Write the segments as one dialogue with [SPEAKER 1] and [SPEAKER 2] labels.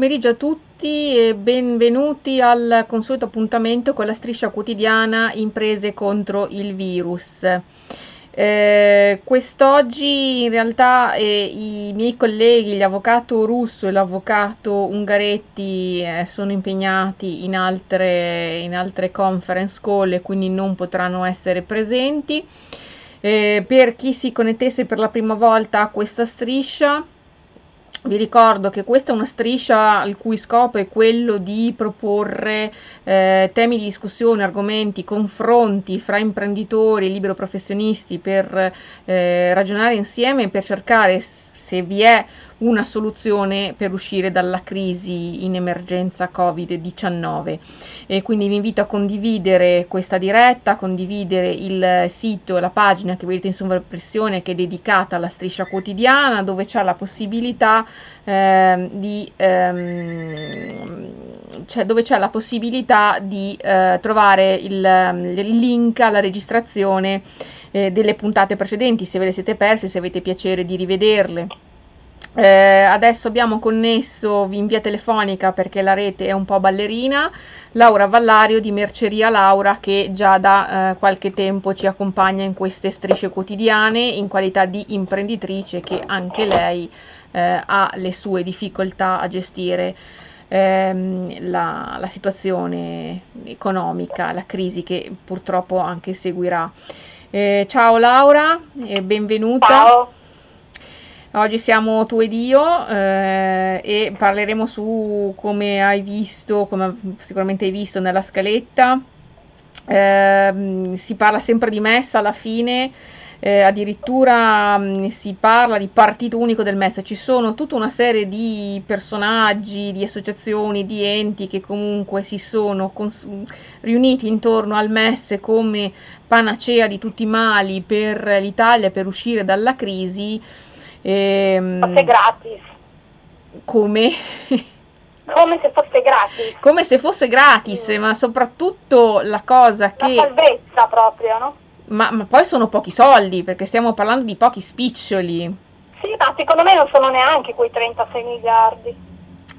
[SPEAKER 1] Pomeriggio a tutti e benvenuti al consueto appuntamento con la striscia quotidiana Imprese contro il virus. Eh, quest'oggi in realtà eh, i miei colleghi, l'avvocato Russo e l'avvocato Ungaretti, eh, sono impegnati in altre, in altre conference call e quindi non potranno essere presenti. Eh, per chi si connettesse per la prima volta a questa striscia, vi ricordo che questa è una striscia il cui scopo è quello di proporre eh, temi di discussione, argomenti, confronti fra imprenditori e libero professionisti per eh, ragionare insieme e per cercare se vi è una soluzione per uscire dalla crisi in emergenza Covid-19. E quindi vi invito a condividere questa diretta, a condividere il sito e la pagina che vedete in sovraimpressione che è dedicata alla striscia quotidiana, dove c'è la possibilità eh, di ehm, cioè dove c'è la possibilità di eh, trovare il, il, link alla registrazione eh, delle puntate precedenti, se ve le siete perse, se avete piacere di rivederle. Eh, adesso abbiamo connesso in via telefonica perché la rete è un po' ballerina Laura Vallario di Merceria Laura che già da eh, qualche tempo ci accompagna in queste strisce quotidiane in qualità di imprenditrice che anche lei eh, ha le sue difficoltà a gestire ehm, la, la, situazione economica, la crisi che purtroppo anche seguirà. Eh, ciao Laura benvenuta.
[SPEAKER 2] Ciao.
[SPEAKER 1] Oggi siamo tu ed io eh, e parleremo su come hai visto, come sicuramente hai visto nella scaletta. Eh, si parla sempre di messa alla fine, eh, addirittura mh, si parla di partito unico del MES. Ci sono tutta una serie di personaggi, di associazioni, di enti che comunque si sono cons- riuniti intorno al MES come panacea di tutti i mali per l'Italia per uscire dalla crisi.
[SPEAKER 2] Ehm, fosse gratis.
[SPEAKER 1] Come?
[SPEAKER 2] Come se fosse gratis.
[SPEAKER 1] Come se fosse gratis, mm. ma soprattutto la cosa che...
[SPEAKER 2] La salvezza proprio, no?
[SPEAKER 1] Ma, ma, poi sono pochi soldi, perché stiamo parlando di pochi spiccioli.
[SPEAKER 2] Sì, ma secondo me non sono neanche quei 36 miliardi.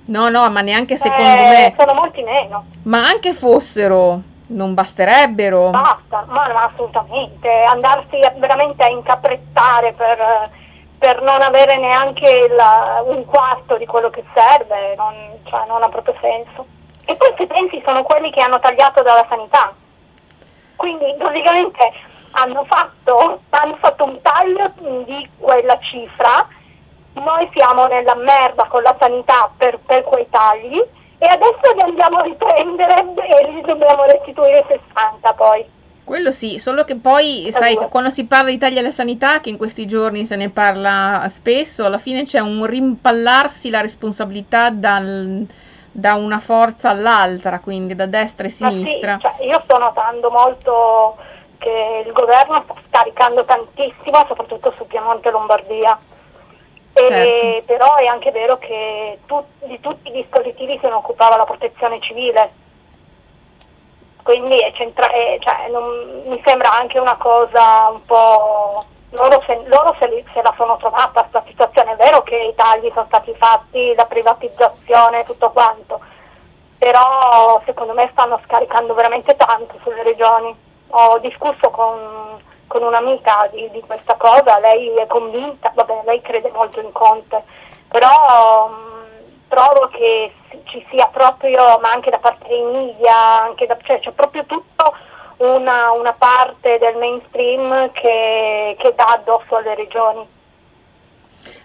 [SPEAKER 1] No, no, ma neanche secondo eh, me.
[SPEAKER 2] Sono molti meno.
[SPEAKER 1] Ma anche fossero, non basterebbero.
[SPEAKER 2] Basta, ma, ma assolutamente. Andarsi veramente a incaprettare per per non avere neanche la, un quarto di quello che serve, non, cioè, non ha proprio senso. E poi se pensi sono quelli che hanno tagliato dalla sanità, quindi praticamente hanno fatto, hanno fatto un taglio di quella cifra, noi siamo nella merda con la sanità per, per quei tagli e adesso li andiamo a riprendere e li dobbiamo restituire 60 poi.
[SPEAKER 1] Quello sì, solo che poi, sai, quando si parla di tagli alla sanità, che in questi giorni se ne parla spesso, alla fine c'è un rimpallarsi la responsabilità dal, da una forza all'altra, quindi da destra e sinistra.
[SPEAKER 2] Sì, cioè, io sto notando molto che il governo sta scaricando tantissimo, soprattutto su Piemonte e Lombardia. E certo. Però è anche vero che tu, di tutti i dispositivi se ne occupava la protezione civile quindi centra- è, cioè, non, mi sembra anche una cosa un po'... Loro, se, loro se, se, la sono trovata questa situazione, è vero che i tagli sono stati fatti, la privatizzazione e tutto quanto, però secondo me stanno scaricando veramente tanto sulle regioni. Ho discusso con, con un'amica di, di, questa cosa, lei è convinta, vabbè, lei crede molto in Conte, però mh, trovo che ci sia proprio, ma anche da parte dei media, anche da, cioè c'è proprio tutto una, una parte del mainstream che, che dà addosso alle regioni.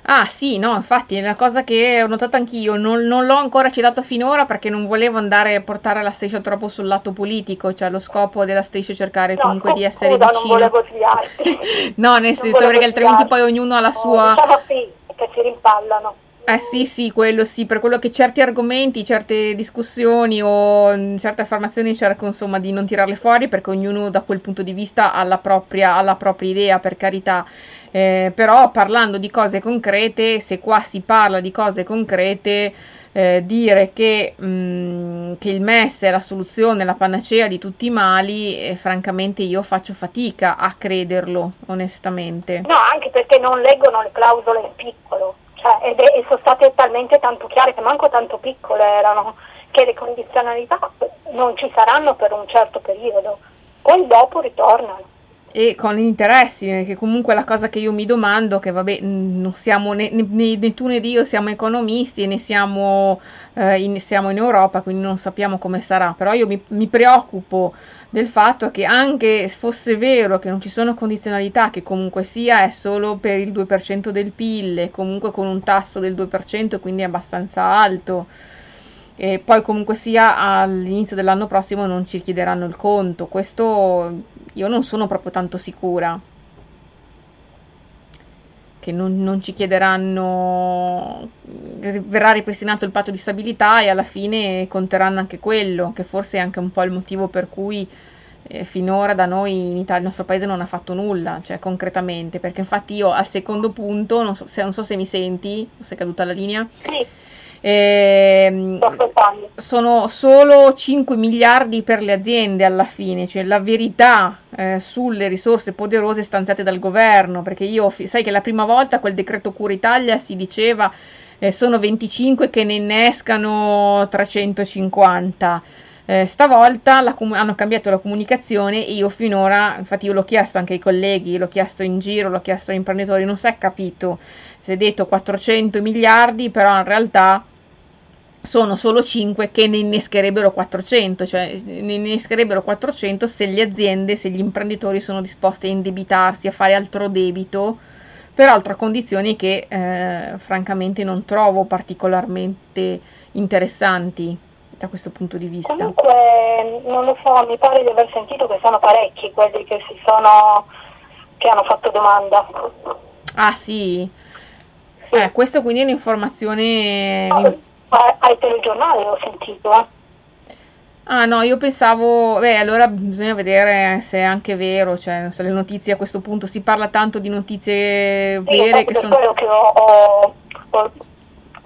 [SPEAKER 1] Ah sì, no, infatti è una cosa che ho notato anch'io, non, non, l'ho ancora citato finora perché non volevo andare a portare la station troppo sul lato politico, cioè lo scopo della station è cercare
[SPEAKER 2] no,
[SPEAKER 1] comunque di essere vicino.
[SPEAKER 2] non volevo sviarti.
[SPEAKER 1] no, nel
[SPEAKER 2] non
[SPEAKER 1] senso perché altrimenti poi ognuno ha la sua...
[SPEAKER 2] Diciamo sì, che si rimpallano.
[SPEAKER 1] Eh sì, sì, quello sì, per quello che certi argomenti, certe discussioni o mm, certe affermazioni cerco insomma di non tirarle fuori perché ognuno da quel punto di vista ha la propria, ha la propria idea, per carità. Eh, però parlando di cose concrete, se qua si parla di cose concrete, eh, dire che, mh, mm, che, il MES è la soluzione, la panacea di tutti i mali, eh, francamente io faccio fatica a crederlo, onestamente.
[SPEAKER 2] No, anche perché non leggono le clausole in piccolo cioè, ed è, e sono state talmente tanto chiare che manco tanto piccole erano, che le condizionalità non ci saranno per un certo periodo, poi dopo ritornano.
[SPEAKER 1] E con gli interessi, eh, che comunque la cosa che io mi domando, che vabbè, non siamo né, né, né tu né io siamo economisti né siamo, eh, in, siamo, in, Europa, quindi non sappiamo come sarà, però io mi, mi preoccupo del fatto che anche fosse vero che non ci sono condizionalità, che comunque sia è solo per il 2% del PIL, comunque con un tasso del 2%, quindi è abbastanza alto. E poi comunque sia all'inizio dell'anno prossimo non ci chiederanno il conto. Questo io non sono proprio tanto sicura che non, non, ci chiederanno, verrà ripristinato il patto di stabilità e alla fine conteranno anche quello, che forse è anche un po' il motivo per cui eh, finora da noi in Italia, il nostro paese non ha fatto nulla, cioè concretamente, perché infatti io al secondo punto, non so se, non so se mi senti, o se è caduta la linea.
[SPEAKER 2] Sì
[SPEAKER 1] eh, sono solo 5 miliardi per le aziende alla fine, cioè la verità eh, sulle risorse poderose stanziate dal governo, perché io sai che la prima volta quel decreto Cura Italia si diceva eh, sono 25 che ne innescano 350. Eh, stavolta com- hanno cambiato la comunicazione e io finora, infatti io l'ho chiesto anche ai colleghi, l'ho chiesto in giro, l'ho chiesto agli imprenditori, non si è capito, si è detto 400 miliardi, però in realtà sono solo 5 che ne innescherebbero 400, cioè ne innescherebbero 400 se le aziende, se gli imprenditori sono disposti a indebitarsi, a fare altro debito, peraltro a condizioni che eh, francamente non trovo particolarmente interessanti da questo punto di vista.
[SPEAKER 2] Comunque non lo so, mi pare di aver sentito che sono parecchi quelli che si sono che hanno fatto domanda.
[SPEAKER 1] Ah sì. sì. Eh, questo quindi è un'informazione
[SPEAKER 2] no, ai telegiornali ho sentito. Eh.
[SPEAKER 1] Ah no, io pensavo, beh, allora bisogna vedere se è anche vero, cioè so, le notizie a questo punto si parla tanto di notizie vere che
[SPEAKER 2] sono... quello che ho, ho, ho,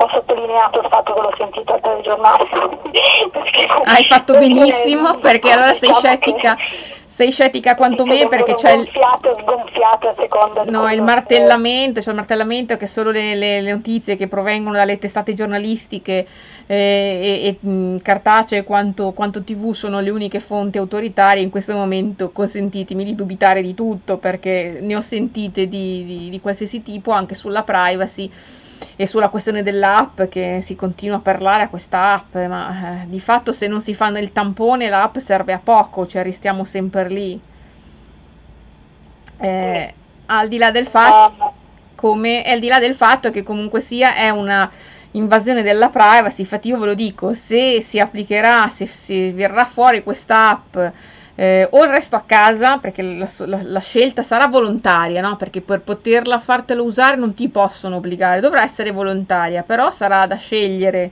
[SPEAKER 2] ho, sottolineato il fatto che l'ho sentito al telegiornale.
[SPEAKER 1] Hai fatto benissimo perché allora sei diciamo scettica. Che sei scettica quanto me perché c'è il
[SPEAKER 2] sgonfiato a seconda
[SPEAKER 1] no, il martellamento, c'è il martellamento che sono le, le, le, notizie che provengono dalle testate giornalistiche eh, e, e mh, cartacee quanto, quanto tv sono le uniche fonti autoritarie in questo momento consentitemi di dubitare di tutto perché ne ho sentite di, di, di qualsiasi tipo anche sulla privacy e sulla questione dell'app che si continua a parlare a questa app, ma eh, di fatto se non si fanno il tampone l'app serve a poco, cioè restiamo sempre lì. Eh, al di là del fatto come al di là del fatto che comunque sia è una invasione della privacy, infatti io ve lo dico, se si applicherà, se, se verrà fuori questa app eh, o resto a casa perché la, la, la scelta sarà volontaria, no? perché per poterla fartelo usare non ti possono obbligare, dovrà essere volontaria, però sarà da scegliere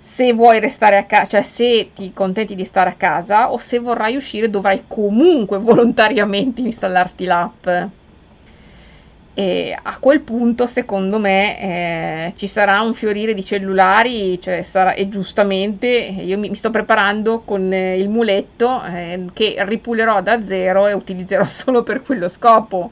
[SPEAKER 1] se vuoi restare a casa, cioè se ti contenti di stare a casa o se vorrai uscire dovrai comunque volontariamente installarti l'app. E a quel punto, secondo me, eh, ci sarà un fiorire di cellulari, cioè sarà, e giustamente io mi, mi sto preparando con eh, il muletto eh, che ripulerò da zero e utilizzerò solo per quello scopo,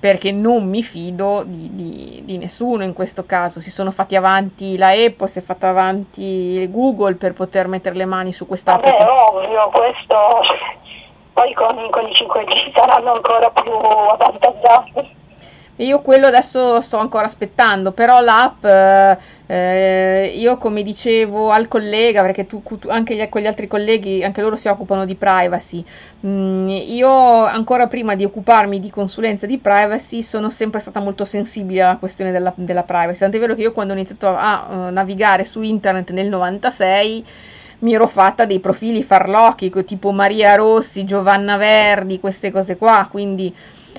[SPEAKER 1] perché non mi fido di, di, di nessuno in questo caso. Si sono fatti avanti la Apple, si è fatta avanti Google per poter mettere le mani su questa
[SPEAKER 2] app. Ovvio, questo poi con, con i 5G saranno ancora più avvantaggiati.
[SPEAKER 1] Io quello adesso sto ancora aspettando, però l'app, eh, io come dicevo al collega, perché tu, anche gli, con gli altri colleghi, anche loro si occupano di privacy, mm, io ancora prima di occuparmi di consulenza di privacy sono sempre stata molto sensibile alla questione della, della privacy, tant'è vero che io quando ho iniziato a uh, navigare su internet nel 96 mi ero fatta dei profili farlocchi tipo Maria Rossi, Giovanna Verdi, queste cose qua, quindi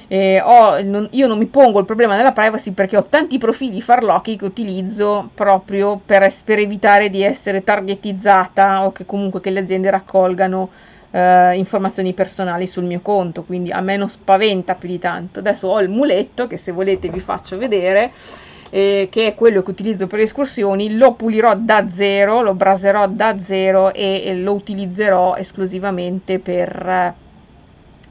[SPEAKER 1] eh, ho, non, io non mi pongo il problema della privacy perché ho tanti profili farlocchi che utilizzo proprio per, per evitare di essere targetizzata o che comunque che le aziende raccolgano eh, informazioni personali sul mio conto, quindi a me non spaventa più di tanto. Adesso ho il muletto che se volete vi faccio vedere. Eh, che è quello che utilizzo per le escursioni, lo pulirò da zero, lo braserò da zero e, e lo utilizzerò esclusivamente per,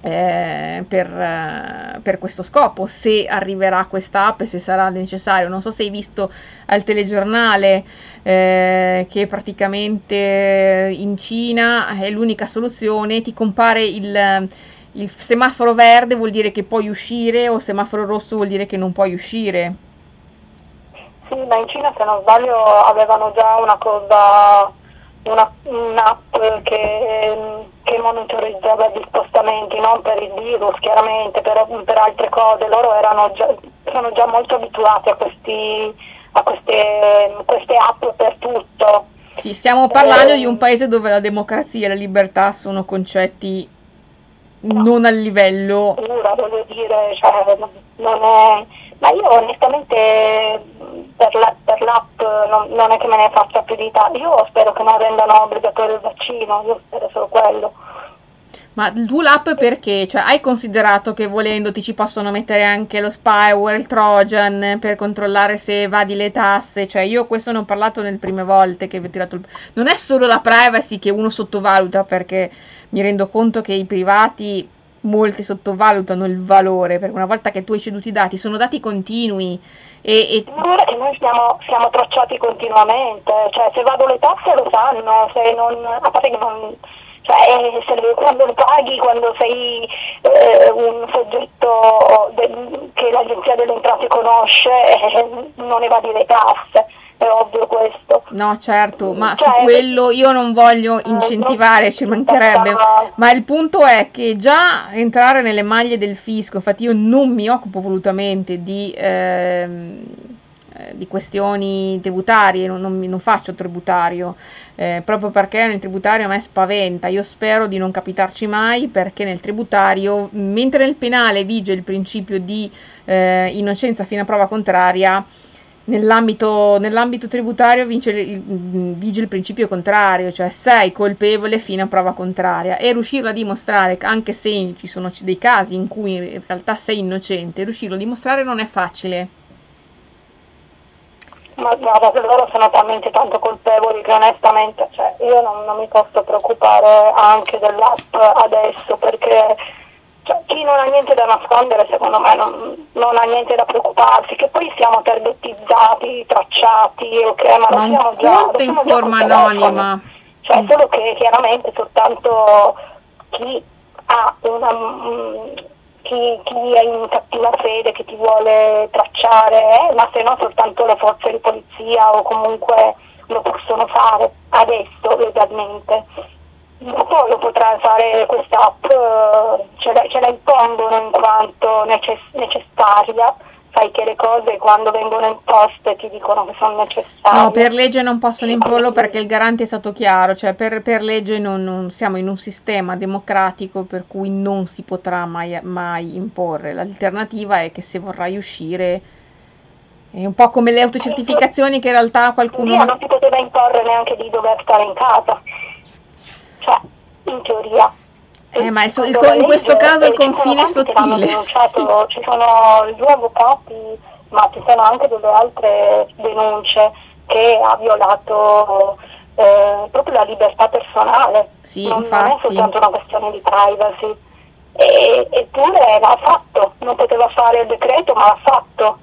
[SPEAKER 1] eh, per, eh, per, questo scopo, se arriverà questa app e se sarà necessario. Non so se hai visto al telegiornale eh, che praticamente in Cina è l'unica soluzione, ti compare il, il semaforo verde vuol dire che puoi uscire o semaforo rosso vuol dire che non puoi uscire.
[SPEAKER 2] Sì, ma in Cina se non sbaglio avevano già una cosa una, un'app che, che, monitorizzava gli spostamenti, non per il virus chiaramente, per, per altre cose, loro già, sono già molto abituati a, questi, a queste, queste, app per tutto.
[SPEAKER 1] Sì, stiamo parlando eh, di un paese dove la democrazia e la libertà sono concetti no, non a livello...
[SPEAKER 2] Pura, voglio dire, cioè, non è... Ma io onestamente per, la, per l'app non, non, è che me ne faccia più di tanto. Io spero che non rendano obbligatorio il vaccino, io spero solo quello.
[SPEAKER 1] Ma tu l'app perché? Cioè, hai considerato che volendo ti ci possono mettere anche lo spyware, il trojan per controllare se evadi le tasse? Cioè, io questo ne ho parlato nelle prime volte che vi ho tirato il... Non è solo la privacy che uno sottovaluta perché mi rendo conto che i privati molti sottovalutano il valore perché una volta che tu hai ceduto i dati sono dati continui
[SPEAKER 2] e, e... Guarda che noi siamo, siamo, tracciati continuamente, cioè se vado le tasse lo sanno, se non, a parte che non, cioè, se, quando paghi, quando sei eh, un soggetto del, che l'agenzia delle entrate conosce, eh, non evadi le tasse è ovvio questo.
[SPEAKER 1] No, certo, ma cioè, su quello io non voglio incentivare, ci mancherebbe, ma il punto è che già entrare nelle maglie del fisco, infatti io non mi occupo volutamente di... Ehm, eh, di questioni tributarie, non, non, non faccio tributario, eh, proprio perché nel tributario a me spaventa, io spero di non capitarci mai perché nel tributario, mentre nel penale vige il principio di eh, innocenza fino a prova contraria, Nell'ambito, nell'ambito, tributario vince, vige il principio contrario, cioè sei colpevole fino a prova contraria e riuscirlo a dimostrare, anche se ci sono dei casi in cui in realtà sei innocente, riuscirlo a dimostrare non è facile.
[SPEAKER 2] Ma guarda, loro sono talmente tanto colpevoli che onestamente cioè, io non, non mi posso preoccupare anche dell'app adesso perché cioè, chi non ha niente da nascondere secondo me non, non, ha niente da preoccuparsi, che poi siamo targettizzati, tracciati, ok, ma, ma lo siamo già.
[SPEAKER 1] in forma anonima.
[SPEAKER 2] Cioè, mm. solo che chiaramente soltanto chi ha una mm, chi, chi, è in cattiva fede che ti vuole tracciare, eh, ma se no soltanto le forze di polizia o comunque lo possono fare adesso legalmente lo potrai fare quest'app, eh, ce la, ce la impongono in quanto necess- necessaria, sai che le cose quando vengono imposte ti dicono che sono necessarie.
[SPEAKER 1] No, per legge non possono imporlo perché il garante è stato chiaro, cioè per, per legge non, non, siamo in un sistema democratico per cui non si potrà mai, mai imporre. L'alternativa è che se vorrai uscire è un po' come le autocertificazioni che in realtà qualcuno...
[SPEAKER 2] Via, non si poteva imporre neanche di dover stare in casa cioè in teoria.
[SPEAKER 1] Eh, ma il, il, in questo caso il confine è sottile.
[SPEAKER 2] ci sono due avvocati, ma ci sono anche delle altre denunce che ha violato eh, proprio la libertà personale.
[SPEAKER 1] Sì,
[SPEAKER 2] non,
[SPEAKER 1] non,
[SPEAKER 2] è soltanto una questione di privacy. E, eppure l'ha fatto, non poteva fare il decreto, ma l'ha fatto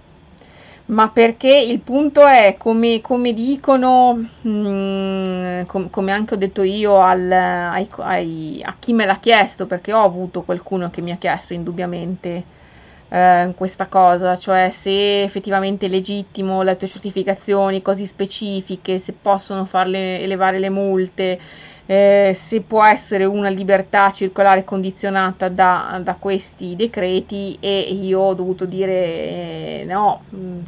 [SPEAKER 1] ma perché il punto è, come, come dicono, mh, mm, com, come anche ho detto io al, ai, ai, a chi me l'ha chiesto, perché ho avuto qualcuno che mi ha chiesto indubbiamente eh, questa cosa, cioè se effettivamente è legittimo le tue certificazioni così specifiche, se possono farle elevare le multe, eh, se può essere una libertà circolare condizionata da, da questi decreti e io ho dovuto dire eh, no, mm,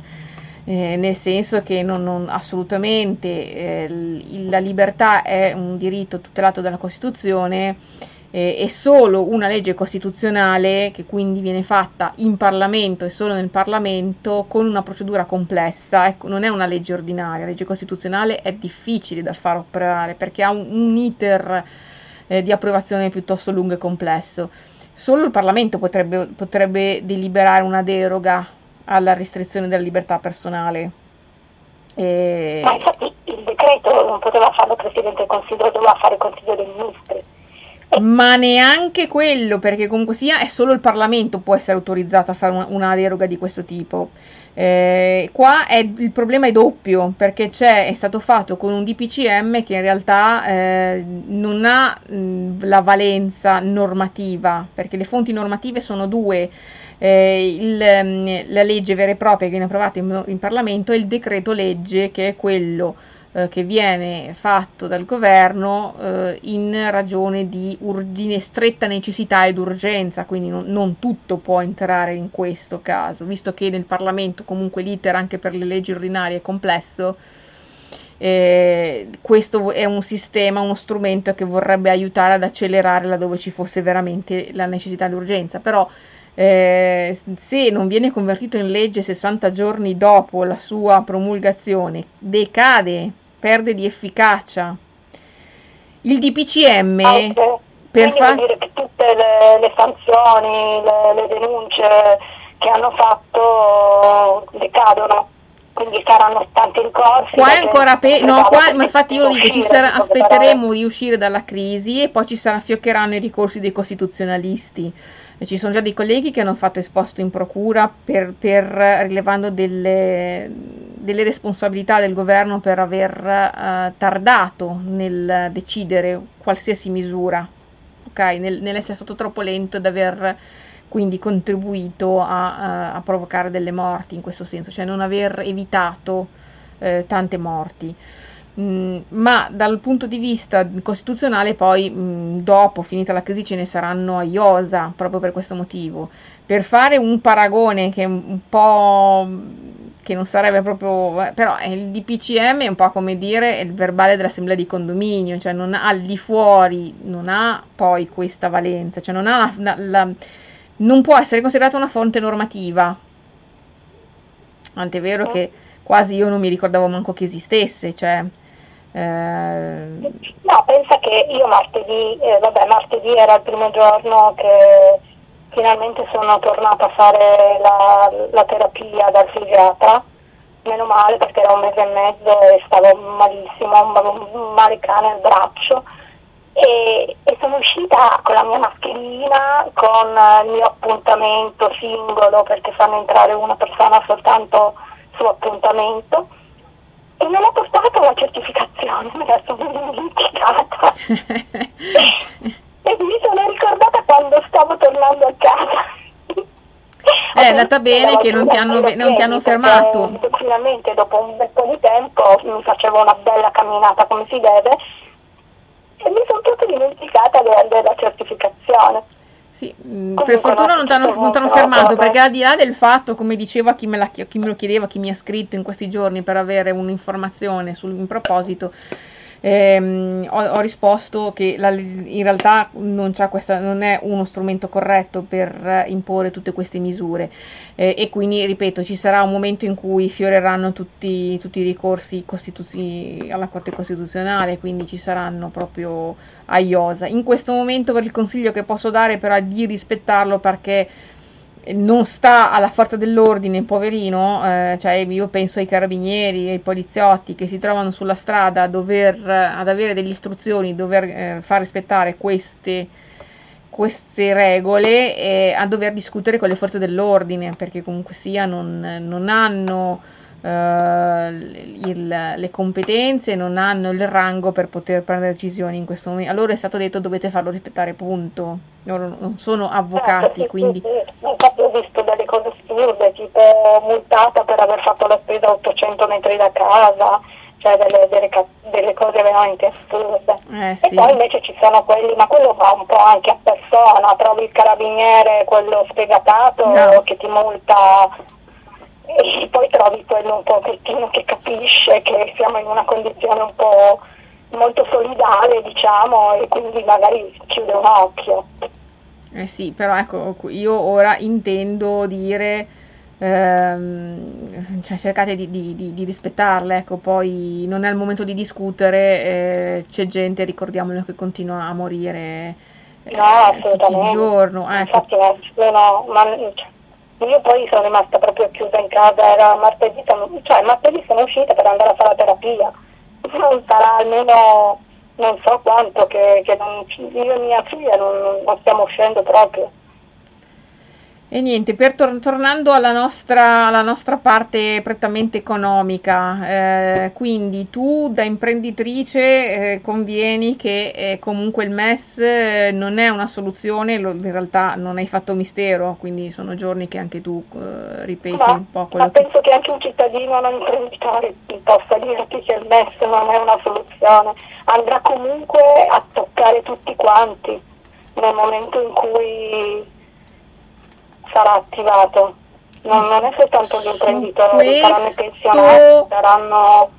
[SPEAKER 1] eh, nel senso che non, non assolutamente eh, la libertà è un diritto tutelato dalla Costituzione eh, è solo una legge costituzionale che quindi viene fatta in Parlamento e solo nel Parlamento con una procedura complessa, ecco, non è una legge ordinaria, la legge costituzionale è difficile da far operare perché ha un, un iter eh, di approvazione piuttosto lungo e complesso. Solo il Parlamento potrebbe, potrebbe deliberare una deroga alla restrizione della libertà personale.
[SPEAKER 2] E... Ma infatti il decreto non poteva farlo il Presidente del Consiglio, doveva fare il Consiglio dei Ministri
[SPEAKER 1] ma neanche quello, perché comunque sia è solo il Parlamento può essere autorizzato a fare una, una deroga di questo tipo. Eh, qua è, il problema è doppio perché è stato fatto con un DPCM che in realtà eh, non ha mh, la valenza normativa perché le fonti normative sono due eh, il, la legge vera e propria che viene approvata in, in Parlamento e il decreto legge che è quello eh, che viene fatto dal governo eh, in ragione di urgine, stretta necessità ed urgenza, quindi non, non, tutto può entrare in questo caso, visto che nel Parlamento comunque l'iter anche per le leggi ordinarie è complesso. Eh, questo è un sistema, uno strumento che vorrebbe aiutare ad accelerare laddove ci fosse veramente la necessità e l'urgenza, però eh, se non viene convertito in legge 60 giorni dopo la sua promulgazione, decade perde di efficacia. Il DPCM
[SPEAKER 2] okay. per fare... dire che tutte le, le sanzioni, le, le, denunce che hanno fatto decadono. Quindi saranno tanti ricorsi.
[SPEAKER 1] Qua è ancora pe- no, qua, ma infatti io dico ci sarà, aspetteremo di uscire dalla crisi e poi ci sarà, fioccheranno i ricorsi dei costituzionalisti ci sono già dei colleghi che hanno fatto esposto in procura per, per rilevando delle, delle, responsabilità del governo per aver uh, tardato nel decidere qualsiasi misura, okay? nel, nell'essere stato troppo lento ed aver quindi contribuito a, a, a, provocare delle morti in questo senso, cioè non aver evitato eh, tante morti. Mm, ma dal punto di vista costituzionale poi mm, dopo finita la crisi ce ne saranno a iosa proprio per questo motivo per fare un paragone che è un po' che non sarebbe proprio eh, però il DPCM è un po' come dire il verbale dell'assemblea di condominio cioè non ha al di fuori non ha poi questa valenza cioè non ha la, la, non può essere considerata una fonte normativa. Tant'è vero che quasi io non mi ricordavo manco che esistesse cioè
[SPEAKER 2] eh... No, pensa che io martedì, eh, vabbè, martedì era il primo giorno che finalmente sono tornata a fare la, la terapia dal fisiatra, meno male perché era un mese e mezzo e stavo malissimo, un, male cane al braccio. E, e, sono uscita con la mia mascherina, con il mio appuntamento singolo perché fanno entrare una persona soltanto su appuntamento e non ho portato la certificazione, me la sono dimenticata. e mi sono ricordata quando stavo tornando a casa.
[SPEAKER 1] Eh, è andata bene che non ti hanno, non ti hanno fermato.
[SPEAKER 2] Finalmente dopo un bel po' di tempo mi facevo una bella camminata come si deve e mi sono proprio dimenticata della certificazione.
[SPEAKER 1] Sì, mm, per fortuna non ti hanno fermato perché al di là del fatto, come diceva chi me, la, chi me, lo chiedeva, chi mi ha scritto in questi giorni per avere un'informazione sul, in proposito, ehm, ho, ho, risposto che la, in realtà non, questa, non, è uno strumento corretto per imporre tutte queste misure eh, e quindi, ripeto, ci sarà un momento in cui fioreranno tutti, tutti i ricorsi costituzi- alla Corte Costituzionale, quindi ci saranno proprio a IOSA. In questo momento per il consiglio che posso dare però è di rispettarlo perché non sta alla forza dell'ordine, poverino, eh, cioè io penso ai carabinieri, ai poliziotti che si trovano sulla strada a dover, ad avere delle istruzioni, dover eh, far rispettare queste, queste regole e a dover discutere con le forze dell'ordine, perché comunque sia non, non hanno Uh, il, le competenze non hanno il rango per poter prendere decisioni in questo momento. A loro è stato detto dovete farlo rispettare, punto. Loro non sono avvocati, eh, quindi... Sì,
[SPEAKER 2] sì. Infatti ho visto delle cose assurde, tipo multata per aver fatto la spesa a 800 metri da casa, cioè delle, delle, delle cose veramente assurde.
[SPEAKER 1] Eh,
[SPEAKER 2] sì. E poi invece ci sono quelli, ma quello va un po' anche a persona, trovi il carabiniere, quello sfegatato no. che ti multa e poi trovi quello un pochettino che capisce che siamo in una condizione un po' molto solidale, diciamo, e quindi magari chiude un occhio.
[SPEAKER 1] Eh sì, però ecco, io ora intendo dire, ehm, cioè cercate di, di, di, rispettarle, ecco, poi non è il momento di discutere, eh, c'è gente, ricordiamolo, che continua a morire
[SPEAKER 2] eh, no, tutto il
[SPEAKER 1] giorno.
[SPEAKER 2] Ecco. Infatti, no, ma, cioè, io poi sono rimasta proprio chiusa in casa, era martedì, cioè martedì sono uscita per andare a fare la terapia, non sarà almeno non so quanto, che, che non, io e mia figlia non, non stiamo uscendo proprio.
[SPEAKER 1] E niente, per tor- tornando alla nostra, alla nostra, parte prettamente economica, eh, quindi tu da imprenditrice eh, convieni che eh, comunque il MES eh, non è una soluzione, lo, in realtà non hai fatto mistero, quindi sono giorni che anche tu eh, ripeti
[SPEAKER 2] no,
[SPEAKER 1] un po' quello
[SPEAKER 2] ma penso che anche un cittadino non imprenditore possa dirti che il MES non è una soluzione, andrà comunque a toccare tutti quanti nel momento in cui sarà attivato. Non, non è soltanto gli imprenditori, saranno i pensionati, saranno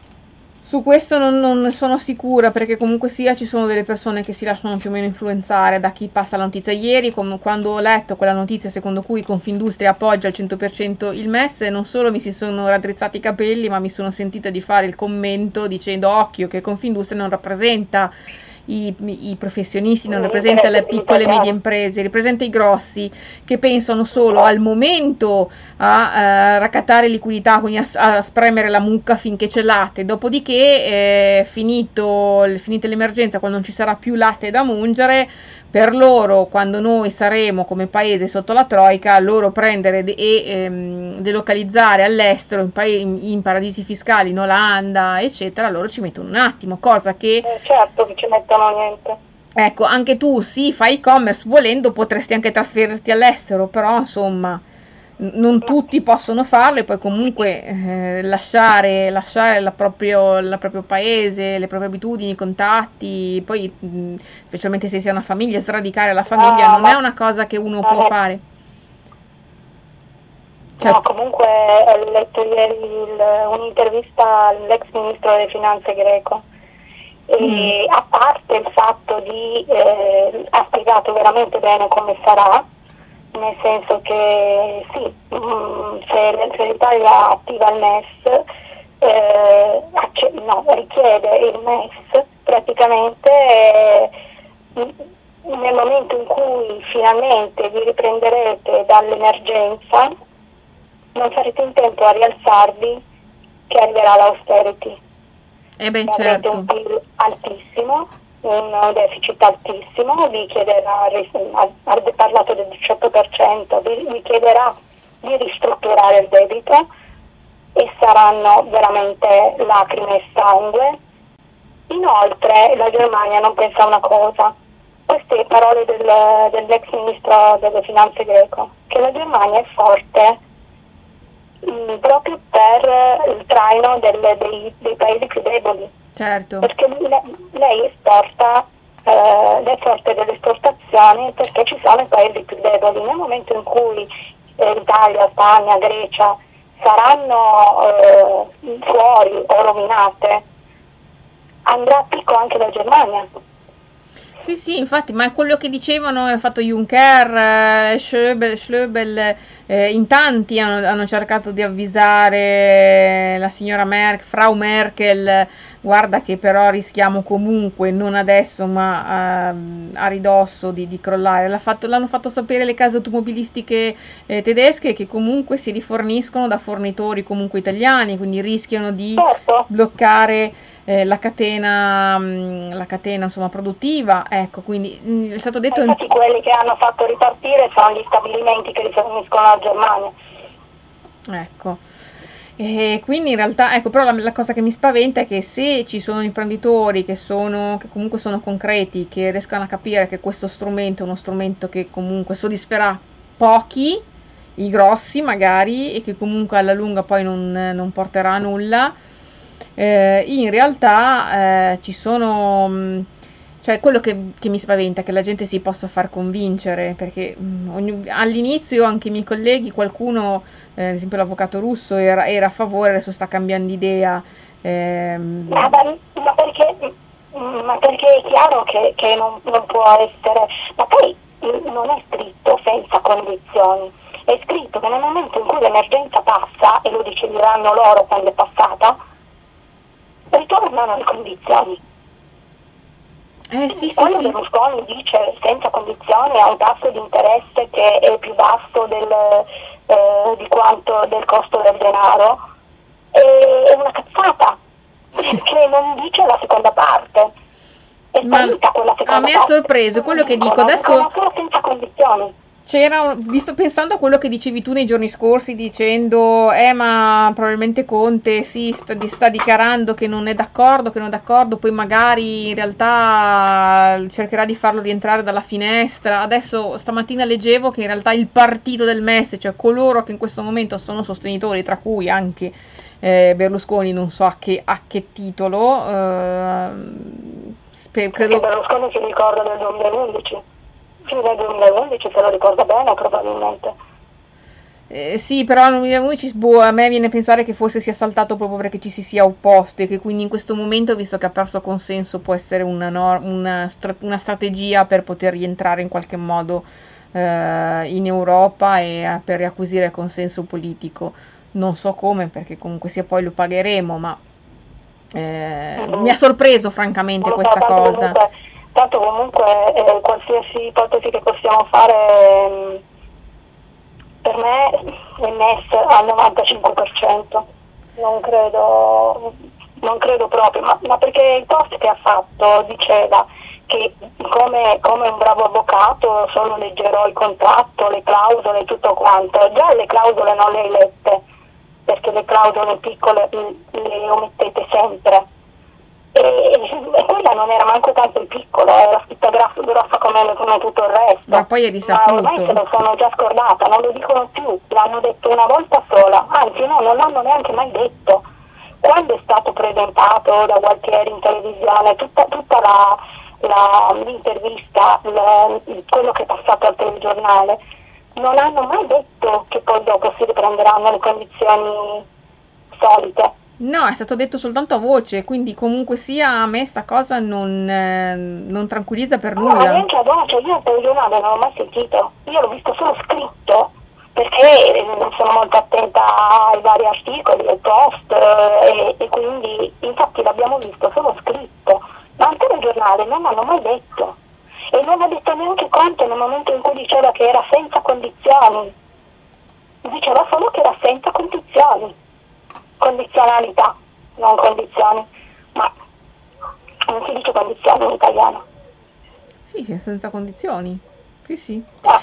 [SPEAKER 1] su questo non, non, sono sicura perché comunque sia ci sono delle persone che si lasciano più o meno influenzare da chi passa la notizia. Ieri com- quando ho letto quella notizia secondo cui Confindustria appoggia al 100% il MES non solo mi si sono raddrizzati i capelli ma mi sono sentita di fare il commento dicendo occhio che Confindustria non rappresenta i, i professionisti, non rappresenta le piccole e medie imprese, rappresenta i grossi che pensano solo al momento a, eh, raccattare liquidità, quindi a, a, spremere la mucca finché c'è latte, dopodiché eh, finito, finita l'emergenza, quando non ci sarà più latte da mungere, per loro, quando noi saremo come paese sotto la Troica, loro prendere de- e ehm, delocalizzare all'estero, in, pa- in, paradisi fiscali, in Olanda, eccetera, loro ci mettono un attimo, cosa che...
[SPEAKER 2] Eh, certo che ci mettono niente.
[SPEAKER 1] Ecco, anche tu sì, fai e-commerce, volendo potresti anche trasferirti all'estero, però insomma non tutti possono farlo e poi comunque eh, lasciare, lasciare la proprio, proprio, paese, le proprie abitudini, i contatti, poi mh, specialmente se si ha una famiglia, sradicare la famiglia non è una cosa che uno può fare.
[SPEAKER 2] Cioè, no, comunque ho letto ieri il, un'intervista all'ex ministro delle finanze greco e mm. a parte il fatto di eh, ha spiegato veramente bene come sarà nel senso che sì, mm, se, l'Italia attiva il MES, eh, no, richiede il MES, praticamente eh, nel momento in cui finalmente vi riprenderete dall'emergenza, non sarete in tempo a rialzarvi che arriverà l'austerity.
[SPEAKER 1] Eh beh, certo.
[SPEAKER 2] un PIL altissimo un deficit altissimo, vi chiederà, ha parlato del 18%, vi, vi chiederà di ristrutturare il debito e saranno veramente lacrime e sangue. Inoltre la Germania non pensa a una cosa, queste parole del, dell'ex ministro delle finanze greco, che la Germania è forte mh, mm, proprio per il traino delle, dei, dei paesi più deboli
[SPEAKER 1] Certo.
[SPEAKER 2] Perché lei, lei esporta, eh, le forte delle esportazioni perché ci sono i paesi più deboli. Nel momento in cui eh, Italia, Spagna, Grecia saranno eh, fuori o rovinate, andrà a picco anche la Germania.
[SPEAKER 1] Sì, sì, infatti, ma è quello che dicevano, ha fatto Juncker, eh, Schöbel, Schlöbel, eh, in tanti hanno, hanno, cercato di avvisare la signora Merkel, Frau Merkel, guarda che però rischiamo comunque, non adesso, ma ehm, a ridosso di, di crollare. L'ha fatto, l'hanno fatto sapere le case automobilistiche eh, tedesche che comunque si riforniscono da fornitori comunque italiani, quindi rischiano di certo. bloccare eh, la catena, mh, mm, la catena insomma, produttiva, ecco, quindi mh, mm, è stato detto...
[SPEAKER 2] Infatti in... quelli che hanno fatto ripartire sono gli stabilimenti che riforniscono la Germania.
[SPEAKER 1] Ecco. E quindi in realtà, ecco, però la, la, cosa che mi spaventa è che se ci sono imprenditori che, sono, che comunque sono concreti, che riescano a capire che questo strumento è uno strumento che comunque soddisferà pochi, i grossi magari, e che comunque alla lunga poi non, non porterà a nulla, eh, in realtà eh, ci sono... Mh, cioè quello che, che, mi spaventa è che la gente si possa far convincere, perché mh, ogni, all'inizio anche i miei colleghi, qualcuno, eh, ad esempio l'avvocato russo, era, era, a favore, adesso sta cambiando idea.
[SPEAKER 2] Ehm. Ma, ma, perché, ma, perché, è chiaro che, che non, non, può essere, ma poi non è scritto senza condizioni, è scritto che nel momento in cui l'emergenza passa, e lo decideranno loro quando è passata, ritornano le condizioni.
[SPEAKER 1] Eh, sì,
[SPEAKER 2] Quando
[SPEAKER 1] sì,
[SPEAKER 2] Berlusconi dice senza condizioni a un tasso di interesse che è più basso del, eh, di quanto del costo del denaro, è una cazzata, perché non dice la seconda parte. È seconda
[SPEAKER 1] A me ha sorpreso quello che dico adesso.
[SPEAKER 2] Solo senza condizioni
[SPEAKER 1] c'era, visto, pensando a quello che dicevi tu nei giorni scorsi dicendo, eh ma probabilmente Conte si sta, sta, dichiarando che non è d'accordo, che non è d'accordo, poi magari in realtà cercherà di farlo rientrare dalla finestra. Adesso stamattina leggevo che in realtà il partito del MES, cioè coloro che in questo momento sono sostenitori, tra cui anche eh, Berlusconi, non so a che, a che titolo, eh,
[SPEAKER 2] credo... Berlusconi si ricorda del 2011 fine del 2011 se lo ricorda bene probabilmente.
[SPEAKER 1] Eh, sì, però nel 2011 boh, a me viene a pensare che forse sia saltato proprio perché ci si sia opposti e che quindi in questo momento, visto che ha perso consenso, può essere una, no, una, una strategia per poter rientrare in qualche modo eh, in Europa e eh, per riacquisire consenso politico. Non so come, perché comunque sia poi lo pagheremo, ma eh, mm-hmm. mi ha sorpreso francamente questa cosa.
[SPEAKER 2] Comunque Tanto comunque eh, qualsiasi ipotesi che possiamo fare mm, per me è messa al 95%, non credo, non credo proprio, ma, ma, perché il post che ha fatto diceva che come, come, un bravo avvocato solo leggerò il contratto, le clausole e tutto quanto, già le clausole non le hai lette, perché le clausole piccole le omettete sempre e, quella non era manco tanto il piccolo, era scritta grossa, grossa come, come, tutto il resto.
[SPEAKER 1] Ma poi è risaputo.
[SPEAKER 2] Ma ormai se lo sono già scordata, non lo dicono più, l'hanno detto una volta sola, anzi no, non l'hanno neanche mai detto. Quando è stato presentato da Gualtieri in televisione, tutta, tutta la, la, l'intervista, la, quello che è passato al telegiornale, non hanno mai detto che poi dopo si riprenderanno le condizioni solite
[SPEAKER 1] No, è stato detto soltanto a voce, quindi comunque sia a me sta cosa non, eh, non tranquillizza per nulla. No,
[SPEAKER 2] neanche a voce, io il telegiornale non l'ho mai sentito, io l'ho visto solo scritto, perché eh, sono molto attenta ai vari articoli, ai post, eh, e, e, quindi infatti l'abbiamo visto solo scritto, ma al telegiornale non l'hanno mai detto. E non ha detto neanche Conte nel momento in cui diceva che era senza condizioni, diceva solo che era senza condizioni condizionalità, non condizioni, ma non si dice condizioni in italiano.
[SPEAKER 1] Sì, senza condizioni. Sì, sì.
[SPEAKER 2] Ah.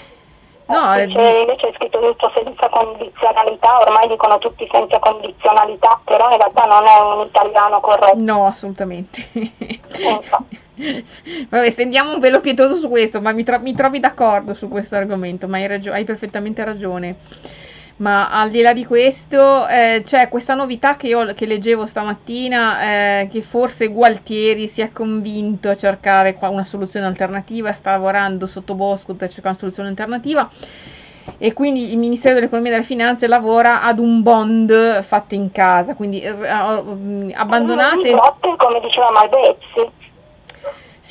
[SPEAKER 2] No, invece, è... invece è scritto tutto senza condizionalità, ormai dicono tutti senza condizionalità, però in realtà non è un italiano corretto.
[SPEAKER 1] No, assolutamente. Vabbè, stendiamo un velo pietoso su questo, ma mi, tro- mi trovi d'accordo su questo argomento, ma hai, ragio- hai perfettamente ragione. Ma al di là di questo, eh, c'è questa novità che io che leggevo stamattina, eh, che forse Gualtieri si è convinto a cercare una soluzione alternativa, sta lavorando sotto Bosco per cercare una soluzione alternativa. E quindi il Ministero dell'Economia e delle Finanze lavora ad un bond fatto in casa, quindi uh, abbandonate...
[SPEAKER 2] Come diceva Malvezzi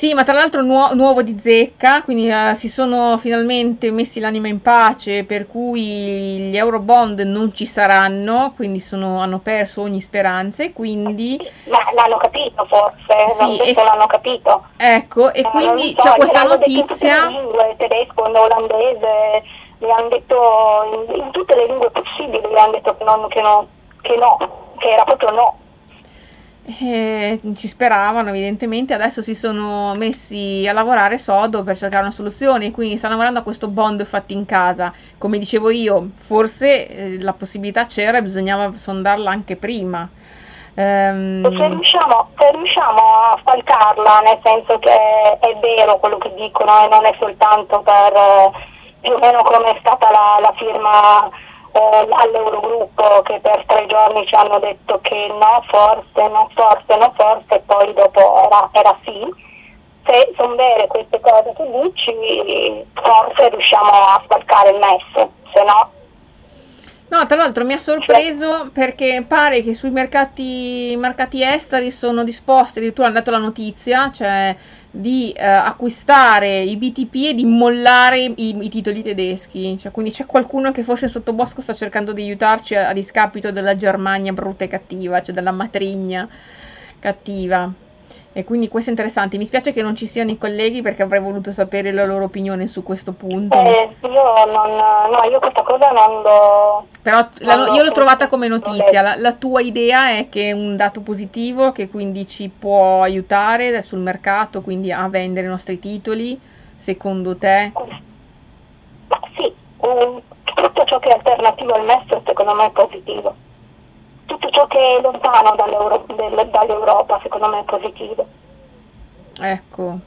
[SPEAKER 1] sì, ma tra l'altro nuo- nuovo di zecca, quindi uh, si sono finalmente messi l'anima in pace, per cui gli Eurobond non ci saranno, quindi sono, hanno perso ogni speranza e quindi...
[SPEAKER 2] Ma l'hanno capito forse, sì, non e... l'hanno capito.
[SPEAKER 1] Ecco, e
[SPEAKER 2] ma
[SPEAKER 1] quindi so, c'è questa notizia...
[SPEAKER 2] In lingue, tedesco, olandese, le hanno detto in, in, tutte le lingue possibili, le hanno detto che, non, che, no, che no, che era proprio no.
[SPEAKER 1] Eh, ci speravano evidentemente, adesso si sono messi a lavorare sodo per cercare una soluzione, quindi stanno lavorando a questo bond fatto in casa. Come dicevo io, forse eh, la possibilità c'era e bisognava sondarla anche prima.
[SPEAKER 2] Um... Se, riusciamo, se riusciamo a falcarla, nel senso che è vero quello che dicono e non è soltanto per eh, più o meno come è stata la, la firma eh, all'Eurogruppo che per tre giorni ci hanno detto che no, forse, no, forse, no, forse, e poi dopo era, era sì. Se sono vere queste cose che dici, forse riusciamo a spalcare il MES, se no
[SPEAKER 1] No, tra l'altro mi ha sorpreso perché pare che sui mercati, mercati esteri sono disposti, addirittura hanno dato la notizia, cioè di eh, acquistare i BTP e di mollare i, i titoli tedeschi. Cioè, quindi c'è qualcuno che forse sotto Bosco sta cercando di aiutarci a, a discapito della Germania brutta e cattiva, cioè della matrigna cattiva. E quindi questo è interessante. Mi spiace che non ci siano i colleghi perché avrei voluto sapere la loro opinione su questo punto.
[SPEAKER 2] Eh, io non, no, io questa cosa non l'ho...
[SPEAKER 1] Però la, non io l'ho trovata come notizia. La, la, tua idea è che è un dato positivo che quindi ci può aiutare sul mercato, quindi a vendere i nostri titoli, secondo te?
[SPEAKER 2] Ma sì, um, tutto ciò che è alternativo al MES secondo me è positivo tutto ciò che è lontano dall'Europa secondo me è positivo.
[SPEAKER 1] Ecco,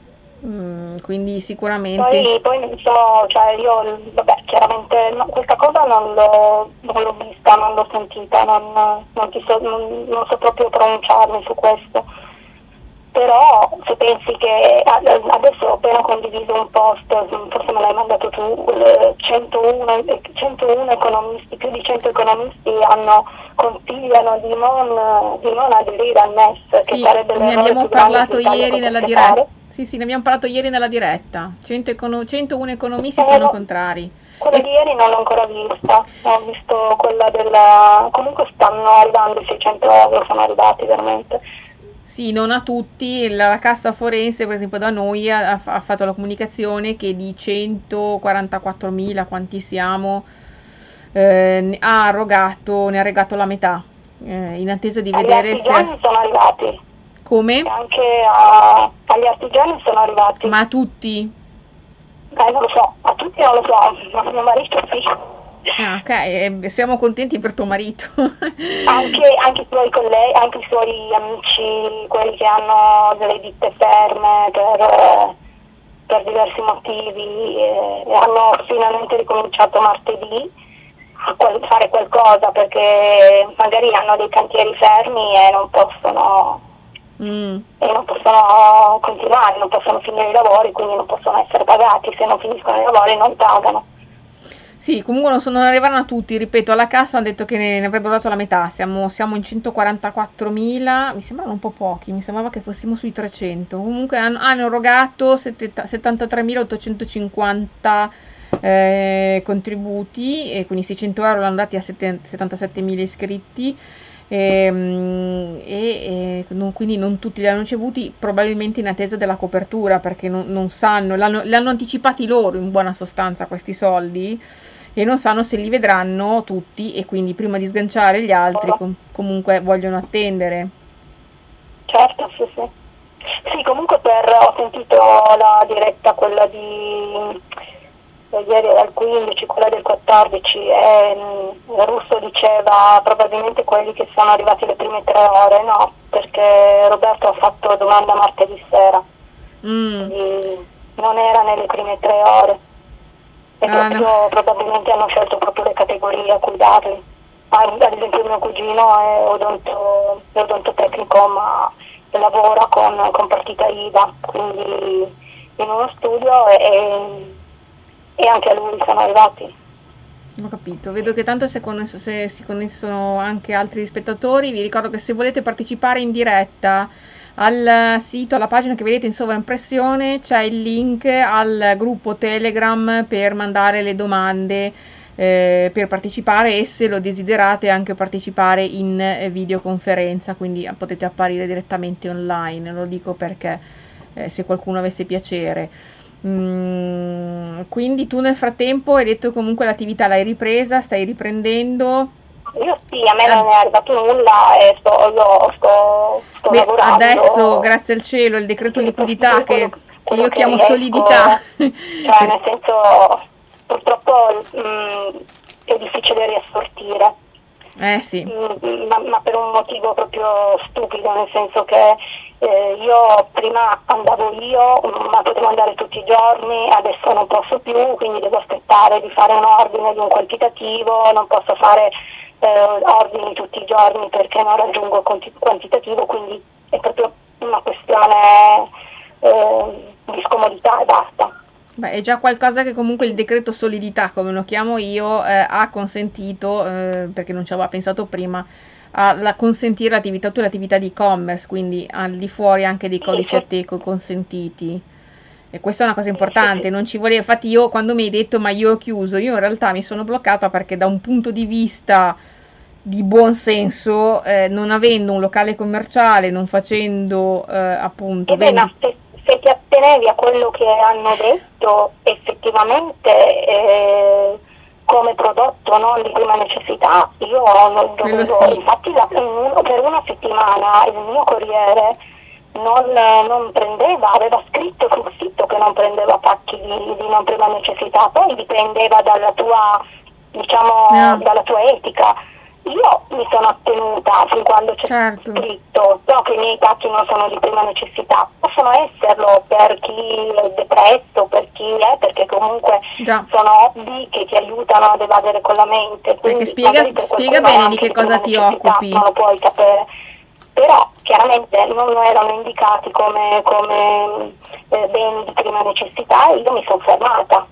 [SPEAKER 1] mm, quindi sicuramente...
[SPEAKER 2] Poi, poi non so, cioè io, vabbè, chiaramente no, questa cosa non l'ho, non l'ho, vista, non l'ho sentita, non, non, so, non so proprio pronunciarmi su questo però se pensi che adesso ho appena condiviso un post, forse me l'hai mandato tu, 101, 101 economisti, più di 100 economisti hanno, consigliano di non, di non aderire al MES,
[SPEAKER 1] sì, che sarebbe ne abbiamo parlato ieri nella diretta. Sì, sì, ne abbiamo parlato ieri nella diretta. 100 econo- 101 economisti eh, sono no, contrari.
[SPEAKER 2] Quella e... di ieri non l'ho ancora vista, ho visto quella della... comunque stanno arrivando i 600 euro, sono arrivati veramente.
[SPEAKER 1] Sì, non a tutti, la cassa forense per esempio da noi ha, ha fatto la comunicazione che di 144.000 quanti siamo eh, ha erogato, ne ha regato la metà eh, in attesa di
[SPEAKER 2] agli
[SPEAKER 1] vedere
[SPEAKER 2] se... sono arrivati.
[SPEAKER 1] Come?
[SPEAKER 2] anche a, agli artigiani sono arrivati.
[SPEAKER 1] Ma a tutti?
[SPEAKER 2] Eh, non lo so, a tutti non lo so, ma mio marito sì.
[SPEAKER 1] Ah, ok, siamo contenti per tuo marito.
[SPEAKER 2] anche, anche, i tuoi colleghi, anche i suoi amici, quelli che hanno delle ditte ferme per, per diversi motivi, eh, hanno finalmente ricominciato martedì a qual- fare qualcosa perché magari hanno dei cantieri fermi e non possono Mm. e non possono continuare, non possono finire i lavori, quindi non possono essere pagati, se non finiscono i lavori non pagano.
[SPEAKER 1] Sì, comunque non, sono, non arriveranno a tutti, ripeto, alla cassa hanno detto che ne, ne avrebbero dato la metà, siamo, siamo in 144.000, mi sembrano un po' pochi, mi sembrava che fossimo sui 300, comunque hanno, hanno erogato 73.850 eh, contributi e quindi 600 euro l'hanno dati a 77.000 iscritti. Ehm, e, e, e, quindi non tutti li hanno ricevuti probabilmente in attesa della copertura perché non, non sanno, l'hanno, li hanno anticipati loro in buona sostanza questi soldi e non sanno se li vedranno tutti e quindi prima di sganciare gli altri com- comunque vogliono attendere.
[SPEAKER 2] Certo, sì, sì. Sì, comunque per, ho sentito la diretta, quella di ieri era il 15, quella del 14 e il russo diceva probabilmente quelli che sono arrivati le prime tre ore, no, perché Roberto ha fatto domanda martedì sera, mm. non era nelle prime tre ore e ah, proprio, no. probabilmente hanno scelto proprio le categorie a cui darli. Ad esempio mio cugino è odonto, è odontotecnico ma lavora con, con partita IVA, quindi in uno studio e, e anche a lui sono arrivati.
[SPEAKER 1] Ho capito, vedo che tanto se, connesso, se si connessono anche altri spettatori, vi ricordo che se volete partecipare in diretta al sito, alla pagina che vedete in sovraimpressione c'è il link al gruppo Telegram per mandare le domande eh, per partecipare e se lo desiderate anche partecipare in eh, videoconferenza, quindi potete apparire direttamente online, lo dico perché eh, se qualcuno avesse piacere. Mm, quindi tu nel frattempo hai detto comunque l'attività l'hai ripresa, stai riprendendo
[SPEAKER 2] io sì, a me non è arrivato nulla e sto, io sto, sto Beh, lavorando.
[SPEAKER 1] Adesso, grazie al cielo, il decreto liquidità che, che, io chiamo riesco, solidità.
[SPEAKER 2] Cioè, nel senso, purtroppo mh, mm, è difficile riassortire.
[SPEAKER 1] Eh sì.
[SPEAKER 2] Mm, ma, ma, per un motivo proprio stupido, nel senso che eh, io prima andavo io, ma potevo andare tutti i giorni, adesso non posso più, quindi devo aspettare di fare un ordine di un quantitativo, non posso fare eh, ordini tutti i giorni perché non raggiungo il quantitativo, quindi è proprio una questione eh, di scomodità e basta.
[SPEAKER 1] Beh, è già qualcosa che comunque il decreto solidità, come lo chiamo io, eh, ha consentito, eh, perché non ci aveva pensato prima, a consentire l'attività, tutta l'attività di e-commerce, quindi al di fuori anche dei codici Ateco consentiti. E questa è una cosa importante, non ci voleva, infatti io quando mi hai detto ma io ho chiuso, io in realtà mi sono bloccata perché da un punto di vista di buon senso, eh, non avendo un locale commerciale, non facendo eh, appunto...
[SPEAKER 2] Eh beh, vendi... se, se, ti attenevi a quello che hanno detto, effettivamente eh, come prodotto non di prima necessità, io non dovevo, sì. infatti la, per una settimana il mio corriere non, non, prendeva, aveva scritto sul sito che non prendeva pacchi di, di non prima necessità, poi dipendeva dalla tua, diciamo, no. dalla tua etica io mi sono attenuta fin quando c'è certo. scritto, so che i miei pacchi non sono di prima necessità, possono esserlo per chi è depresso, per chi è, perché comunque Già. sono hobby che ti aiutano ad evadere con la mente.
[SPEAKER 1] Perché spiega, per spiega bene di che cosa ti occupi.
[SPEAKER 2] Non lo puoi sapere. Però chiaramente non erano indicati come, come eh, beni di prima necessità e io mi sono fermata.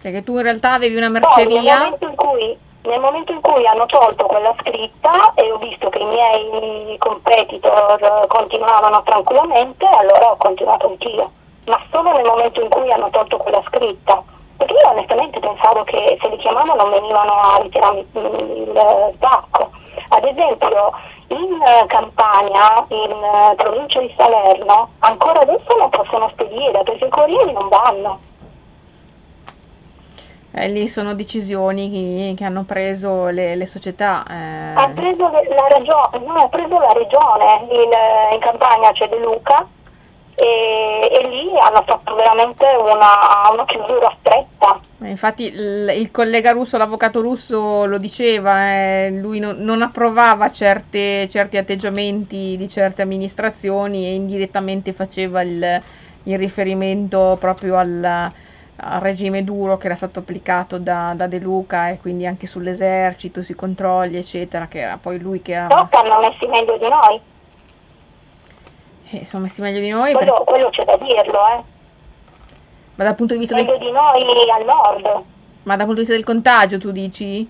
[SPEAKER 1] Perché tu in realtà avevi una merceria. Poi,
[SPEAKER 2] nel momento in cui nel momento in cui hanno tolto quella scritta e ho visto che i miei competitor continuavano tranquillamente, allora ho continuato anch'io. Ma solo nel momento in cui hanno tolto quella scritta. Perché io onestamente pensavo che se li chiamavano venivano a ritirarmi il sbacco. Ad esempio in Campania, in provincia di Salerno, ancora adesso non possono spedire perché i corrieri non vanno.
[SPEAKER 1] Eh, lì sono decisioni che, che hanno preso le, le società.
[SPEAKER 2] Eh. Ha preso la, ragione, no, ha preso la regione, in, in Campania c'è De Luca e, e, lì hanno fatto veramente una, una chiusura stretta.
[SPEAKER 1] Infatti il, il, collega russo, l'avvocato russo lo diceva, eh, lui no, non approvava certe, certi atteggiamenti di certe amministrazioni e indirettamente faceva il, il riferimento proprio al al regime duro che era stato applicato da, da, De Luca e quindi anche sull'esercito, sui controlli, eccetera, che era poi lui che era...
[SPEAKER 2] Tocca hanno messi meglio di noi.
[SPEAKER 1] Eh, sono messi meglio di noi.
[SPEAKER 2] Quello, perché... quello c'è da dirlo, eh.
[SPEAKER 1] Ma dal punto di vista
[SPEAKER 2] meglio del... di noi al nord.
[SPEAKER 1] Ma dal punto di vista del contagio, tu dici?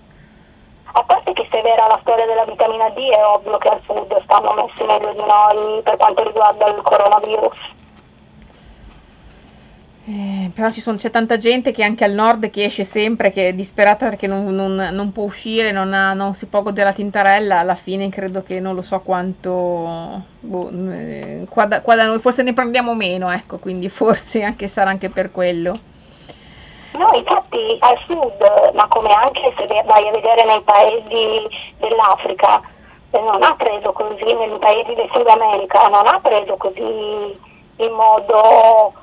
[SPEAKER 2] A parte che se è vera la storia della vitamina D, è ovvio che al sud stanno messi meglio di noi per quanto riguarda il coronavirus.
[SPEAKER 1] Eh, però sono, c'è tanta gente che anche al nord che esce sempre, che è disperata perché non, non, non può uscire, non, ha, non, si può godere la tintarella. Alla fine credo che non lo so quanto. Boh, eh, qua, da, qua, da, noi forse ne prendiamo meno, ecco, quindi forse anche sarà anche per quello.
[SPEAKER 2] No, infatti al sud, ma come anche se vai a vedere nei paesi dell'Africa, eh, non ha preso così, nei paesi del Sud America, non ha preso così in modo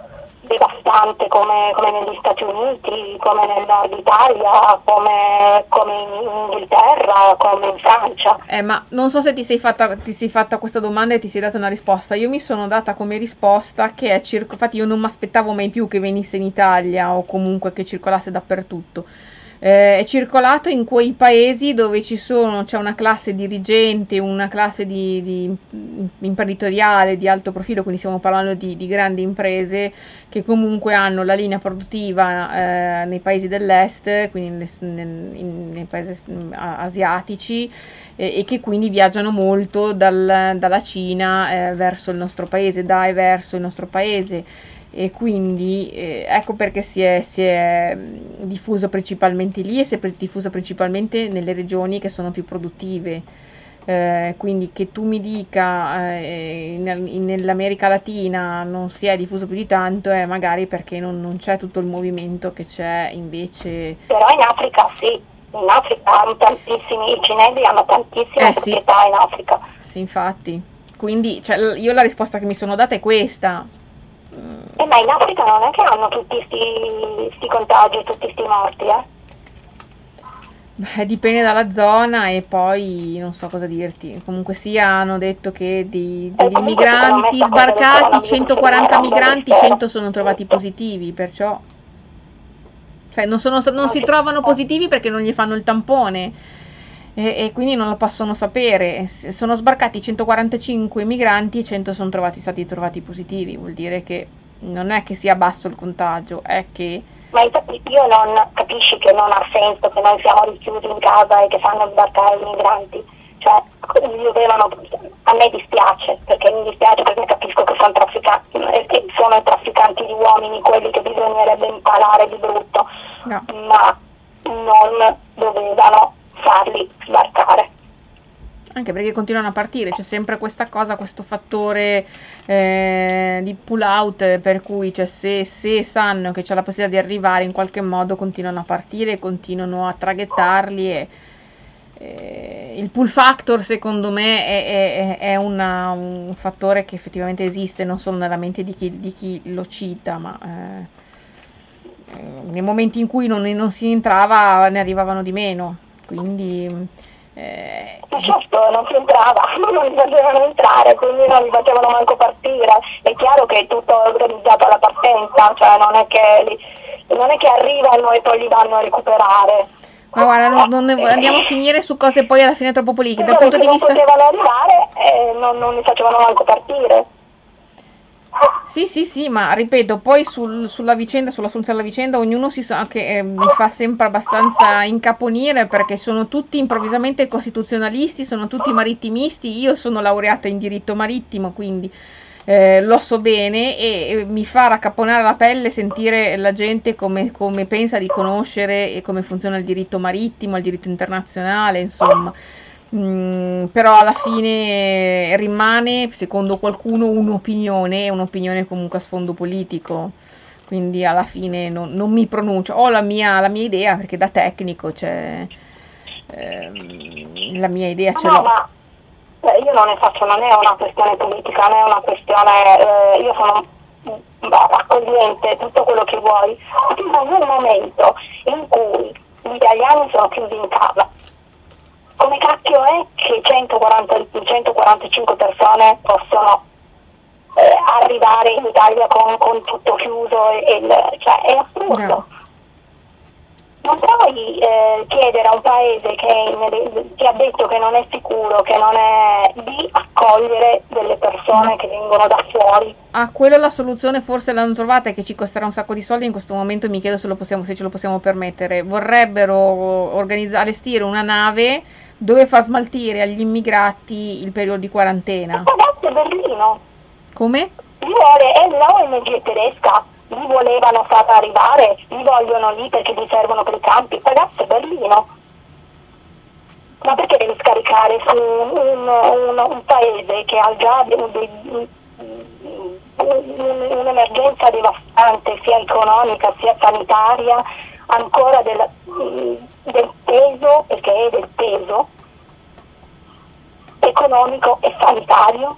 [SPEAKER 2] devastante come, come, negli Stati Uniti, come nel nord Italia, come, come, in Inghilterra, come in Francia.
[SPEAKER 1] Eh, ma non so se ti sei, fatta, ti sei fatta questa domanda e ti sei data una risposta. Io mi sono data come risposta che è circo, infatti io non mi aspettavo mai più che venisse in Italia o comunque che circolasse dappertutto eh, è circolato in quei paesi dove ci sono, c'è una classe dirigente, una classe di, di imprenditoriale di alto profilo, quindi stiamo parlando di, di, grandi imprese che comunque hanno la linea produttiva eh, nei paesi dell'est, quindi nel, nel, nei paesi asiatici eh, e che quindi viaggiano molto dal, dalla Cina eh, verso il nostro paese, da e verso il nostro paese e quindi eh, ecco perché si è, si è, diffuso principalmente lì e si è diffuso principalmente nelle regioni che sono più produttive. Eh, quindi che tu mi dica eh, in, in, nell'America Latina non si è diffuso più di tanto è magari perché non, non, c'è tutto il movimento che c'è invece.
[SPEAKER 2] Però in Africa sì, in Africa hanno tantissimi, i cinesi hanno tantissime eh, proprietà sì. in Africa.
[SPEAKER 1] Sì, infatti. Quindi cioè, io la risposta che mi sono data è questa
[SPEAKER 2] eh, ma in Africa non è che hanno tutti questi contagi e tutti questi morti, eh?
[SPEAKER 1] Beh, dipende dalla zona e poi non so cosa dirti. Comunque sia, hanno detto che di, degli eh, migranti sbarcati, 140 migranti, 100 sono trovati positivi, perciò... Cioè, non, sono, non si trovano positivi perché non gli fanno il tampone e, e, quindi non lo possono sapere. Sono sbarcati 145 migranti e 100 sono trovati, stati trovati positivi, vuol dire che non è che sia basso il contagio, è che...
[SPEAKER 2] Ma infatti io non capisci che non ha senso che noi siamo richiusi in casa e che fanno sbarcare i migranti. Cioè, dovevano, a me dispiace, perché mi dispiace perché capisco che sono trafficanti, e sono i trafficanti di uomini quelli che bisognerebbe imparare di brutto, no. ma non dovevano farli sbarcare.
[SPEAKER 1] Anche perché continuano a partire, c'è sempre questa cosa, questo fattore eh, di pull out per cui cioè, se, se, sanno che c'è la possibilità di arrivare in qualche modo continuano a partire, continuano a traghettarli e eh, il pull factor secondo me è, è, è una, un fattore che effettivamente esiste non solo nella mente di chi, di chi lo cita, ma eh, eh nei momenti in cui non, non si entrava ne arrivavano di meno. Quindi
[SPEAKER 2] eh, certo, non si entrava, non li facevano entrare, quindi non li facevano manco partire. È chiaro che è tutto organizzato alla partenza, cioè non è che, non è che arrivano e poi li vanno a recuperare.
[SPEAKER 1] Ma guarda, non, non andiamo a finire su cose poi alla fine troppo politiche. Dal punto
[SPEAKER 2] di vista... Non potevano arrivare e non, non li facevano manco partire.
[SPEAKER 1] Sì, sì, sì, ma ripeto, poi sul, sulla vicenda, sulla soluzione della vicenda, ognuno si sa che eh, mi fa sempre abbastanza incaponire perché sono tutti improvvisamente costituzionalisti, sono tutti marittimisti, io sono laureata in diritto marittimo, quindi eh, lo so bene e, e, mi fa raccaponare la pelle sentire la gente come, come pensa di conoscere e come funziona il diritto marittimo, il diritto internazionale, insomma. Mm, però alla fine rimane, secondo qualcuno, un'opinione, un'opinione comunque a sfondo politico. Quindi alla fine non, non mi pronuncio. Ho la mia, la mia, idea, perché da tecnico c'è ehm, la mia idea ce
[SPEAKER 2] no, l'ho. Ma eh, io non ne faccio, non è una questione politica, è una questione. Eh, io sono accogliente, tutto quello che vuoi, ma un momento in cui gli italiani sono chiusi in casa come cacchio è che 140, 145 persone possono eh, arrivare in Italia con, con tutto chiuso? E, e, cioè, è assurdo. No. Non puoi eh, chiedere a un paese che, che, ha detto che non è sicuro, che non è di accogliere delle persone che vengono da fuori.
[SPEAKER 1] Ah, quella la soluzione forse l'hanno trovata e che ci costerà un sacco di soldi. In questo momento mi chiedo se, possiamo, se ce lo possiamo permettere. Vorrebbero organizzare, allestire una nave dove fa smaltire agli immigrati il periodo di quarantena.
[SPEAKER 2] Ragazzi, Berlino.
[SPEAKER 1] Come?
[SPEAKER 2] Vuole, è l'ONG tedesca, li volevano far arrivare, li vogliono lì perché li servono per i campi. Ragazzi, Berlino. Ma perché devi scaricare su un, un, un paese che ha già un'emergenza devastante sia economica sia sanitaria ancora del, del peso, perché è del peso economico e sanitario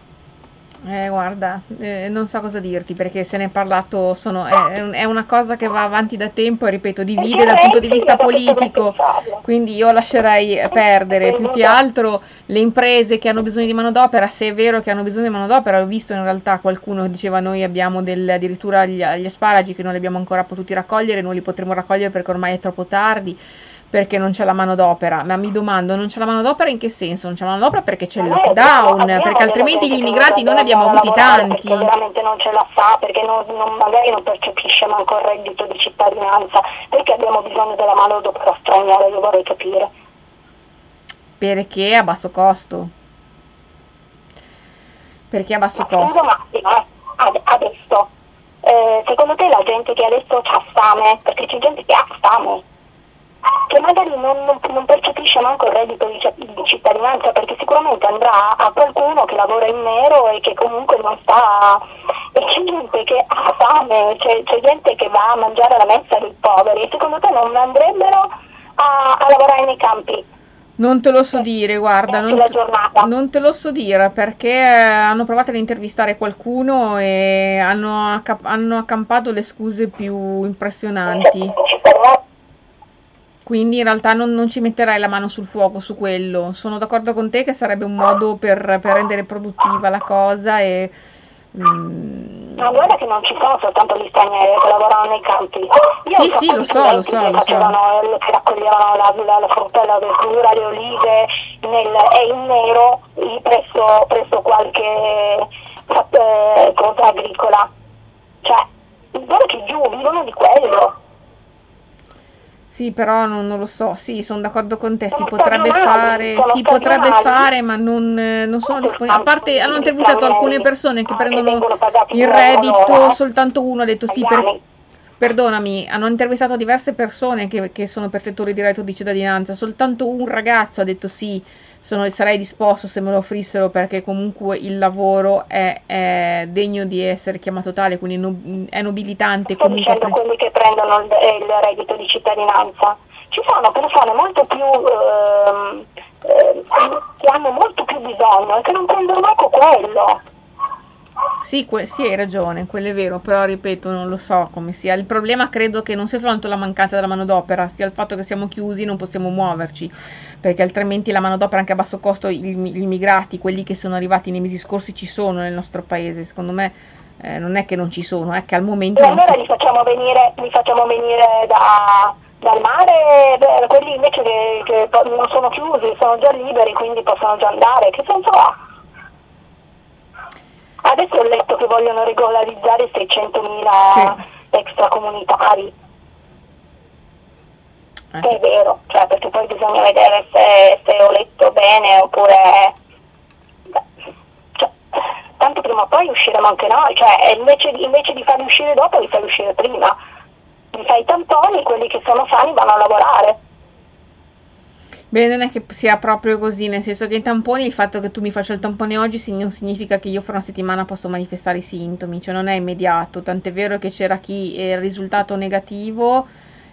[SPEAKER 1] eh, guarda, eh, non so cosa dirti perché se ne è parlato, sono, è, è, una cosa che va avanti da tempo e ripeto, divide dal punto di vista politico, quindi io lascerei perdere. più che altro le imprese che hanno bisogno di manodopera, se è vero che hanno bisogno di manodopera, ho visto in realtà qualcuno che diceva noi abbiamo del, addirittura gli, gli asparagi che non li abbiamo ancora potuti raccogliere, non li potremo raccogliere perché ormai è troppo tardi perché non c'è la manodopera, ma mi domando, non c'è la manodopera in che senso? Non c'è la manodopera perché c'è il lockdown, perché altrimenti gli immigrati non ne abbiamo avuti tanti.
[SPEAKER 2] Perché veramente non ce la fa, perché non, non, magari non percepisce manco il reddito di cittadinanza, perché abbiamo bisogno della manodopera straniera, io vorrei capire.
[SPEAKER 1] Perché a basso costo. Perché a basso ma costo.
[SPEAKER 2] Attimo, adesso, eh, secondo te la gente che adesso ha fame, perché c'è gente che ha fame, che magari non, non, non, percepisce manco il reddito di, di, cittadinanza perché sicuramente andrà a qualcuno che lavora in nero e che comunque non sta e c'è gente che ha fame, c'è, c'è gente che va a mangiare alla mensa dei poveri e secondo te non andrebbero a, a lavorare nei campi?
[SPEAKER 1] Non te lo so dire, guarda, non te, non te, lo so dire perché eh, hanno provato ad intervistare qualcuno e hanno, hanno accampato le scuse più impressionanti. Quindi in realtà non, non, ci metterai la mano sul fuoco su quello. Sono d'accordo con te che sarebbe un modo per, per rendere produttiva la cosa e...
[SPEAKER 2] Mm... Ma guarda che non ci sono soltanto gli stranieri che lavorano nei campi.
[SPEAKER 1] Io sì, sì, lo so, lo so,
[SPEAKER 2] lo so. Che raccoglievano la, la, la frutta, la verdura, le olive nel, e in nero presso, presso qualche eh, cosa agricola. Cioè, guarda che giù vivono di quello.
[SPEAKER 1] Sì, però non, non, lo so, sì, sono d'accordo con te, si potrebbe fare, si potrebbe fare, ma non, non sono disponibile. A parte hanno intervistato alcune persone che prendono il reddito, soltanto uno ha detto sì, per, perdonami, hanno intervistato diverse persone che, che sono percettori di reddito di cittadinanza, soltanto un ragazzo ha detto sì, sono, sarei disposto se me lo offrissero perché comunque il lavoro è, è degno di essere chiamato tale, quindi no, è nobilitante.
[SPEAKER 2] Sto
[SPEAKER 1] comunque
[SPEAKER 2] dicendo quelli che prendono il, il, reddito di cittadinanza. Ci sono persone molto più ehm, eh, che hanno molto più bisogno e che non prendono manco quello.
[SPEAKER 1] Sì, que- sì, hai ragione, quello è vero, però ripeto, non lo so come sia. Il problema credo che non sia soltanto la mancanza della manodopera, sia il fatto che siamo chiusi e non possiamo muoverci, perché altrimenti la manodopera anche a basso costo, gli, gli immigrati, quelli che sono arrivati nei mesi scorsi ci sono nel nostro paese, secondo me eh, non è che non ci sono, è che al momento...
[SPEAKER 2] E allora si... li, facciamo venire, li facciamo venire da, dal mare, beh, quelli invece che, che non sono chiusi, sono già liberi, quindi possono già andare, che senso ha? Adesso ho letto che vogliono regolarizzare 600.000 sì. extracomunitari. Eh. Che è vero, cioè, perché poi bisogna vedere se, se ho letto bene oppure... Cioè, tanto prima o poi usciremo anche noi, cioè invece, invece di farli uscire dopo li fai uscire prima. Li fai i tamponi, quelli che sono sani vanno a lavorare.
[SPEAKER 1] Beh, non è che sia proprio così, nel senso che i tamponi, il fatto che tu mi faccia il tampone oggi non significa che io fra una settimana posso manifestare i sintomi, cioè non è immediato, tant'è vero che c'era chi è il risultato negativo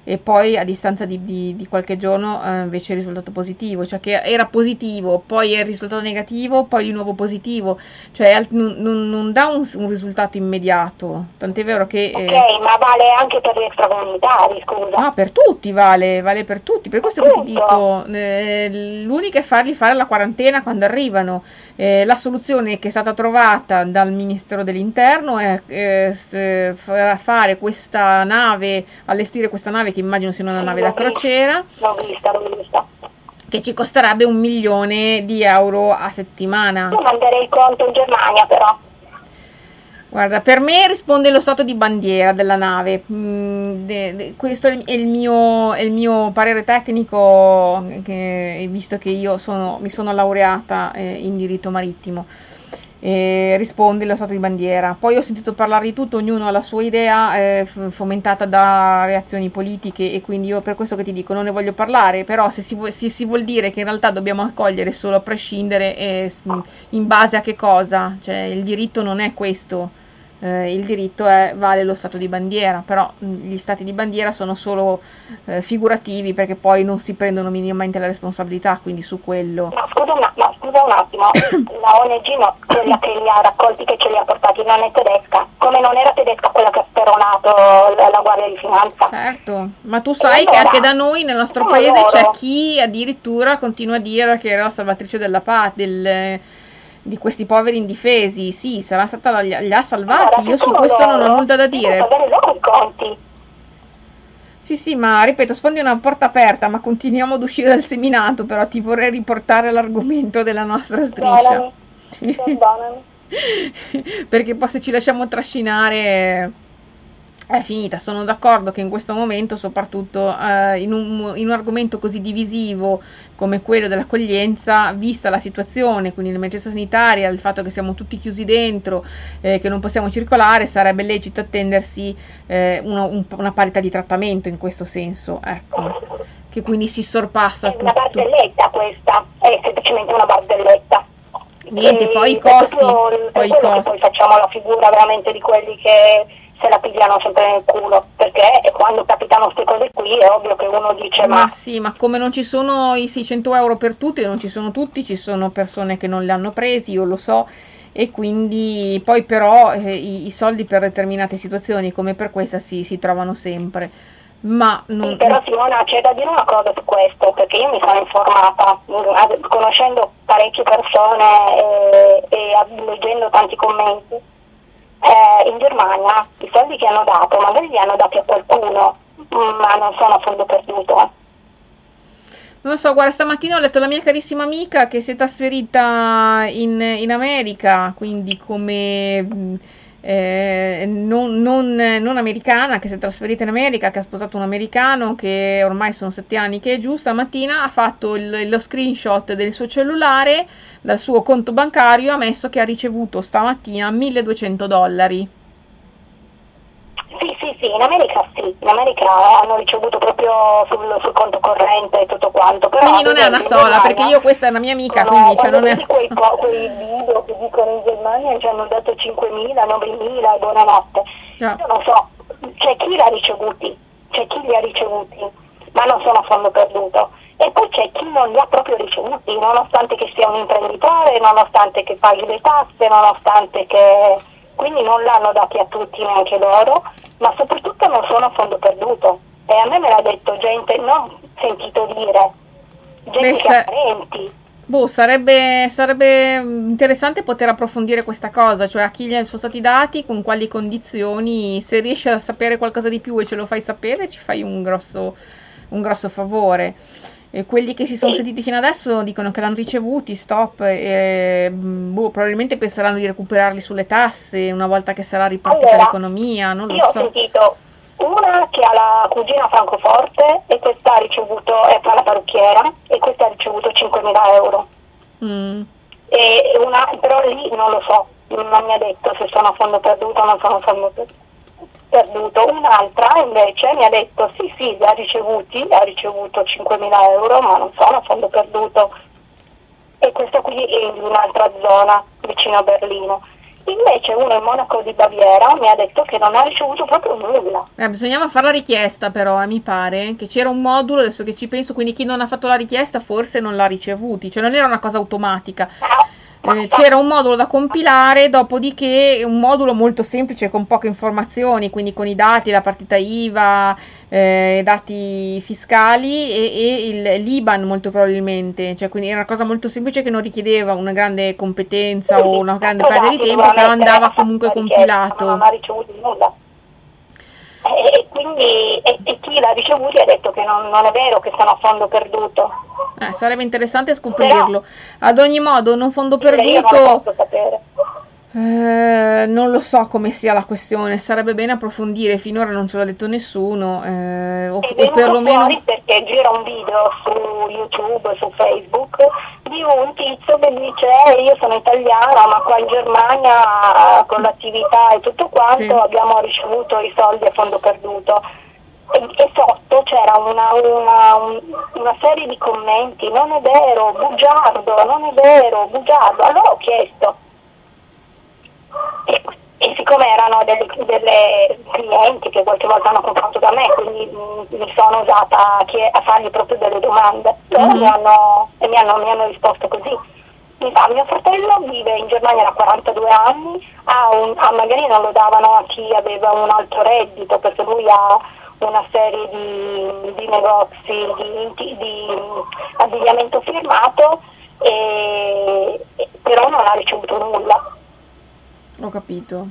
[SPEAKER 1] e poi a distanza di, di, di qualche giorno eh, invece è risultato positivo, cioè che era positivo, poi è il risultato negativo, poi di nuovo positivo, cioè non, non, non dà un, un, risultato immediato, tant'è vero che...
[SPEAKER 2] Eh, ok, ma vale anche per gli extracomunitari, scusa.
[SPEAKER 1] No, per tutti vale, vale per tutti, per questo Appunto. che ti dico, eh, l'unica è fargli fare la quarantena quando arrivano, eh, la soluzione che è stata trovata dal Ministero dell'Interno è eh, fare questa nave, allestire questa nave che immagino sia una nave da crociera. Che ci costerebbe un milione di euro a settimana.
[SPEAKER 2] Io manderei il conto in Germania però.
[SPEAKER 1] Guarda, per me risponde lo stato di bandiera della nave. Mm, de, de, questo è il, mio, è il, mio, parere tecnico, che, visto che io sono, mi sono laureata eh, in diritto marittimo. Eh, risponde lo stato di bandiera. Poi ho sentito parlare di tutto, ognuno ha la sua idea, eh, fomentata da reazioni politiche, e quindi io per questo che ti dico non ne voglio parlare. Però, se si, se si vuol dire che in realtà dobbiamo accogliere solo a prescindere, in base a che cosa? Cioè, il diritto non è questo eh, il diritto è, vale lo stato di bandiera, però mh, gli stati di bandiera sono solo eh, figurativi perché poi non si prendono minimamente la responsabilità, quindi su quello...
[SPEAKER 2] Ma scusa, una, ma scusa un attimo, la ONG no, quella che li ha raccolti, che ce li ha portati, non è tedesca, come non era tedesca quella che ha speronato la, la Guardia di Finanza.
[SPEAKER 1] Certo, ma tu sai allora, che anche da noi nel nostro paese loro. c'è chi addirittura continua a dire che era la salvatrice della pace, di questi poveri indifesi. Sì, sarà stata la, li ha salvati. Io su questo non ho nulla da dire. Sì, sì, ma ripeto, sfondi una porta aperta, ma continuiamo ad uscire dal seminato, però ti vorrei riportare l'argomento della nostra striscia. Perché poi se ci lasciamo trascinare è finita. Sono d'accordo che in questo momento, soprattutto eh, in, un, in, un, argomento così divisivo come quello dell'accoglienza, vista la situazione, quindi l'emergenza sanitaria, il fatto che siamo tutti chiusi dentro, eh, che non possiamo circolare, sarebbe lecito attendersi eh, una, un, una, parità di trattamento in questo senso. Ecco. Che quindi si sorpassa.
[SPEAKER 2] È una barzelletta questa, è semplicemente una barzelletta.
[SPEAKER 1] Niente, poi i costi.
[SPEAKER 2] Poi, i costi. poi facciamo la figura veramente di quelli che se la pigliano sempre nel culo, perché quando capitano queste cose qui è ovvio che uno dice ma...
[SPEAKER 1] ma... sì, ma come non ci sono i 600 euro per tutti, non ci sono tutti, ci sono persone che non li hanno presi, io lo so, e quindi poi però eh, i, i, soldi per determinate situazioni come per questa si, si trovano sempre. Ma non...
[SPEAKER 2] Però Simona c'è da dire una cosa su questo, perché io mi sono informata, conoscendo parecchie persone e, e leggendo tanti commenti eh, in Germania i soldi che hanno dato magari li hanno dati a qualcuno, ma non sono a fondo perduto.
[SPEAKER 1] Non lo so, guarda, stamattina ho letto la mia carissima amica che si è trasferita in, in America, quindi come eh, non, non, non, americana, che si è trasferita in America, che ha sposato un americano, che ormai sono sette anni che è giù, stamattina ha fatto il, lo screenshot del suo cellulare dal suo conto bancario ha messo che ha ricevuto stamattina 1200 dollari.
[SPEAKER 2] In America sì, in America hanno ricevuto proprio sul, sul conto corrente e tutto quanto. Però,
[SPEAKER 1] quindi non è una sola, Germania, perché io questa è una mia amica,
[SPEAKER 2] no,
[SPEAKER 1] quindi cioè, non è
[SPEAKER 2] quei, quei video che dicono in Germania ci hanno dato 5.000, 9.000 e buonanotte. Yeah. Io non so, c'è chi l'ha ricevuti, c'è chi li ha ricevuti, ma non sono a fondo perduto. E poi c'è chi non li ha proprio ricevuti, nonostante che sia un imprenditore, nonostante che paghi le tasse, nonostante che quindi non l'hanno dati a tutti neanche loro, ma soprattutto non sono a fondo perduto. E a me me l'ha detto gente, non sentito dire, gente Beh, che ha parenti.
[SPEAKER 1] Boh, sarebbe, sarebbe, interessante poter approfondire questa cosa, cioè a chi gli sono stati dati, con quali condizioni, se riesci a sapere qualcosa di più e ce lo fai sapere, ci fai un grosso, un grosso favore. E quelli che si sono sentiti fino adesso dicono che l'hanno ricevuti, stop, e boh, probabilmente penseranno di recuperarli sulle tasse una volta che sarà ripartita allora, l'economia, non lo
[SPEAKER 2] io
[SPEAKER 1] so.
[SPEAKER 2] ho sentito una che ha la cugina a Francoforte e questa ha ricevuto, è la parrucchiera e questa ha ricevuto 5.000 euro. Mm. E una, però lì non lo so, non mi ha detto se sono a fondo perduto o non sono a fondo perduto perduto. Un'altra invece mi ha detto sì sì, li ha ricevuti, ha ricevuto 5.000 euro ma non sono a fondo perduto. E questo qui è in un'altra zona vicino a Berlino. Invece uno in Monaco di Baviera mi ha detto che non ha ricevuto proprio nulla.
[SPEAKER 1] Eh, bisognava fare la richiesta però, eh, mi pare, che c'era un modulo, adesso che ci penso, quindi chi non ha fatto la richiesta forse non l'ha ricevuti, cioè non era una cosa automatica. Ah eh, c'era un modulo da compilare, dopodiché un modulo molto semplice con poche informazioni, quindi con i dati, la partita IVA, eh, dati fiscali e, e, il l'IBAN molto probabilmente, cioè, quindi era una cosa molto semplice che non richiedeva una grande competenza o una grande perdita di tempo, però andava comunque compilato.
[SPEAKER 2] Non ha ricevuto nulla. E, quindi e, e chi l'ha ricevuto ha detto che non, non, è vero che sono a fondo perduto.
[SPEAKER 1] Eh, sarebbe interessante scoprirlo. Ad ogni modo, non fondo perduto. Eh, non lo so come sia la questione, sarebbe bene approfondire, finora non ce l'ha detto nessuno, eh, o,
[SPEAKER 2] o perlomeno... perché gira un video su YouTube, su Facebook, di un tizio che dice eh, io sono italiano ma qua in Germania con l'attività e tutto quanto sì. abbiamo ricevuto i soldi a fondo perduto. E, e sotto c'era una, una, un, una serie di commenti, non è vero, bugiardo, non è vero, bugiardo. Allora ho chiesto, e, e siccome erano delle, delle, clienti che qualche volta hanno comprato da me, quindi mh, mi sono usata a, a, fargli proprio delle domande, mm-hmm. mi, hanno, mi, hanno, mi hanno risposto così. Mi fa, mio fratello vive in Germania da 42 anni, ha un, ah, magari non lo davano a chi aveva un alto reddito, perché lui ha una serie di, di negozi di, di, abbigliamento firmato, e, però non ha ricevuto nulla.
[SPEAKER 1] Ho capito.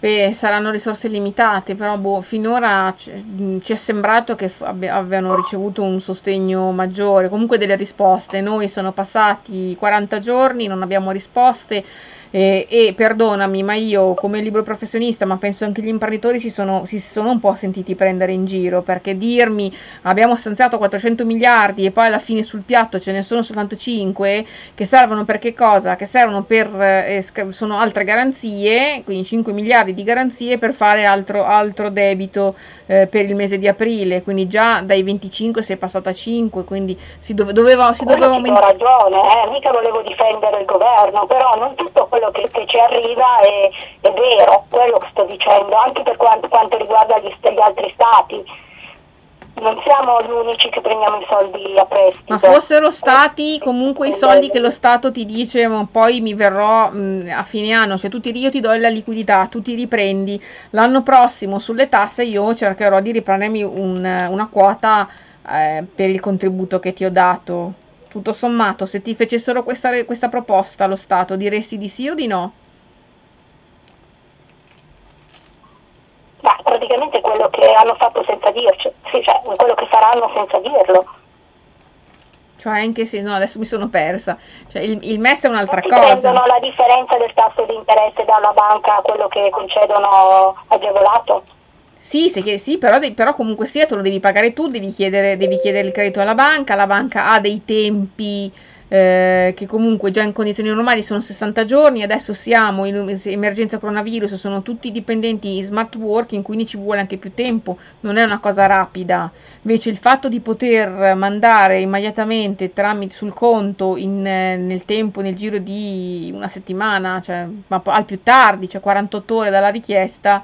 [SPEAKER 1] Beh, saranno risorse limitate, però boh, finora ci, ci è sembrato che abbi- abbiano ricevuto un sostegno maggiore, comunque delle risposte. Noi sono passati 40 giorni, non abbiamo risposte e, e, perdonami, ma io come libro professionista, ma penso anche gli imprenditori si sono, si sono un po' sentiti prendere in giro perché dirmi abbiamo stanziato 400 miliardi e poi alla fine sul piatto ce ne sono soltanto 5 che servono per che cosa? Che servono per eh, sono altre garanzie, quindi 5 miliardi di garanzie per fare altro, altro debito eh, per il mese di aprile, quindi già dai 25 si è passata a 5, quindi si dove, doveva, si doveva
[SPEAKER 2] aumentare. Ragione, eh, mica volevo difendere il governo, però non tutto quello che, che ci arriva è, è, vero, quello che sto dicendo, anche per quanto, quanto riguarda gli, gli altri stati. Non siamo gli unici che prendiamo i soldi a prestito.
[SPEAKER 1] Ma fossero stati comunque i soldi che lo Stato ti dice, ma poi mi verrò mh, a fine anno, cioè tu ti, io ti do la liquidità, tu ti riprendi, l'anno prossimo sulle tasse io cercherò di riprendermi un, una quota eh, per il contributo che ti ho dato tutto sommato, se ti facessero questa, questa proposta allo Stato, diresti di sì o di no?
[SPEAKER 2] Ma praticamente quello che hanno fatto senza dirci, sì, cioè quello che faranno senza dirlo.
[SPEAKER 1] Cioè anche se no, adesso mi sono persa. Cioè, il, il MES è un'altra
[SPEAKER 2] non
[SPEAKER 1] cosa.
[SPEAKER 2] Prendono la differenza del tasso di interesse dalla banca a quello che concedono agevolato?
[SPEAKER 1] Sì, se, sì però, però, comunque sia, te lo devi pagare tu, devi chiedere, devi chiedere, il credito alla banca, la banca ha dei tempi eh, che comunque già in condizioni normali sono 60 giorni, adesso siamo in emergenza coronavirus, sono tutti dipendenti in smart working, quindi ci vuole anche più tempo, non è una cosa rapida. Invece il fatto di poter mandare immediatamente tramite sul conto in, nel tempo, nel giro di una settimana, cioè, ma al più tardi, cioè 48 ore dalla richiesta,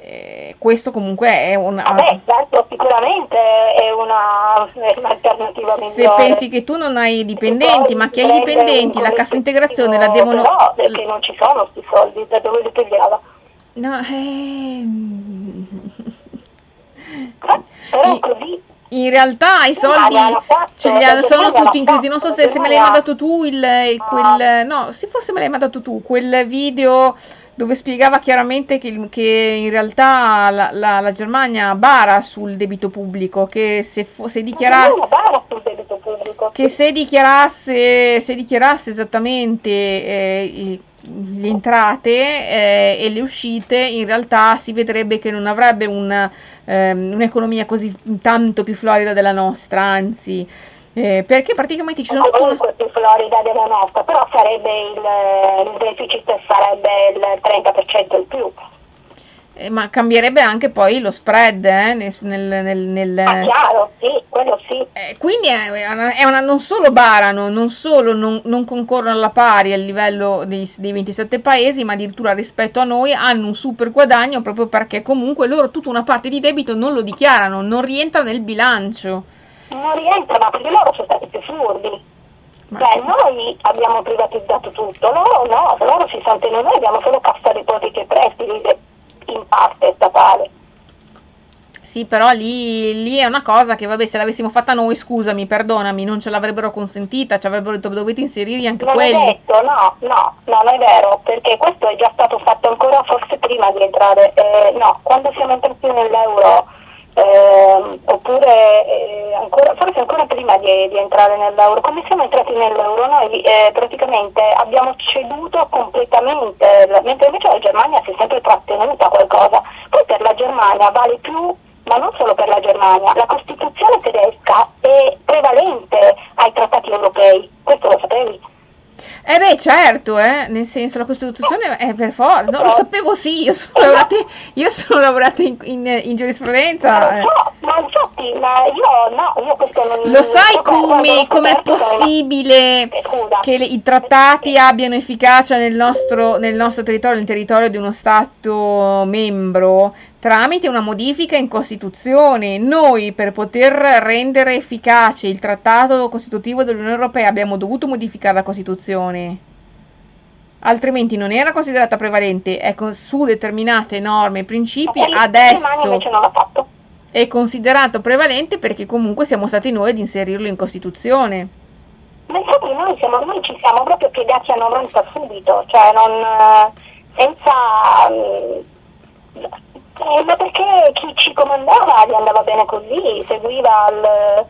[SPEAKER 1] eh, questo comunque è una...
[SPEAKER 2] Vabbè, certo, sicuramente è, una, è un'alternativa migliore.
[SPEAKER 1] Se pensi che tu non hai dipendenti, ma che hai dipendenti, la cassa integrazione la devono...
[SPEAKER 2] No, perché non ci sono questi soldi, da dove li togliava?
[SPEAKER 1] No, eh...
[SPEAKER 2] Però così
[SPEAKER 1] in realtà i soldi ce li hanno, sono tutti in crisi. Non so se, se me l'hai mandato tu il, quel. No, sì, forse me l'hai mandato tu quel video dove spiegava chiaramente che, che in realtà la, la, la, Germania bara sul debito pubblico, che se, se dichiarasse... Che se dichiarasse, se dichiarasse esattamente eh, le entrate eh, e le uscite, in realtà si vedrebbe che non avrebbe un, ehm, un'economia così tanto più florida della nostra, anzi eh, perché praticamente ci sono...
[SPEAKER 2] Comunque più florida della nostra, però sarebbe il, il deficit sarebbe il 30% in più.
[SPEAKER 1] Eh, ma cambierebbe anche poi lo spread eh, nel, nel, nel,
[SPEAKER 2] Ah, chiaro, sì, quello sì.
[SPEAKER 1] Eh, quindi è una, è una, non solo barano, non solo non, non, concorrono alla pari a livello dei, dei 27 paesi, ma addirittura rispetto a noi hanno un super guadagno proprio perché comunque loro tutta una parte di debito non lo dichiarano, non rientra nel bilancio
[SPEAKER 2] non rientrano perché loro sono stati più furbi. Ma... Cioè, noi abbiamo privatizzato tutto, loro no, loro si sentono, noi abbiamo solo cassa depositi e prestiti in parte statale.
[SPEAKER 1] Sì, però lì, lì, è una cosa che, vabbè, se l'avessimo fatta noi, scusami, perdonami, non ce l'avrebbero consentita, ci avrebbero detto dovete inserirli anche
[SPEAKER 2] non
[SPEAKER 1] quelli.
[SPEAKER 2] Non detto, no, no, non è vero, perché questo è già stato fatto ancora forse prima di entrare, eh, no, quando siamo entrati nell'euro eh, oppure eh, ancora, forse ancora prima di, di, entrare nell'euro. Come siamo entrati nell'euro noi eh, praticamente abbiamo ceduto completamente, mentre invece la Germania si è sempre trattenuta qualcosa. Poi per la Germania vale più, ma non solo per la Germania, la Costituzione tedesca è prevalente ai trattati europei, questo lo sapevi?
[SPEAKER 1] Eh beh, certo, eh, nel senso la Costituzione è per forza, no, lo sapevo sì, io sono lavorata, io sono lavorata in, in, in giurisprudenza.
[SPEAKER 2] Eh. No, ma infatti, ma io no, io questo non
[SPEAKER 1] Lo sai come è possibile eh, che le, i trattati abbiano efficacia nel nostro, nel nostro territorio, nel territorio di uno Stato membro? Tramite una modifica in Costituzione. Noi per poter rendere efficace il trattato costitutivo dell'Unione Europea abbiamo dovuto modificare la Costituzione. Altrimenti non era considerata prevalente, è con, su determinate norme e principi adesso è considerato prevalente perché comunque siamo stati noi ad inserirlo in Costituzione.
[SPEAKER 2] Ma infatti noi, siamo, noi ci siamo proprio piegati a 90 subito, cioè non, eh, senza mm, eh, ma perché chi ci comandava gli andava bene così, seguiva il,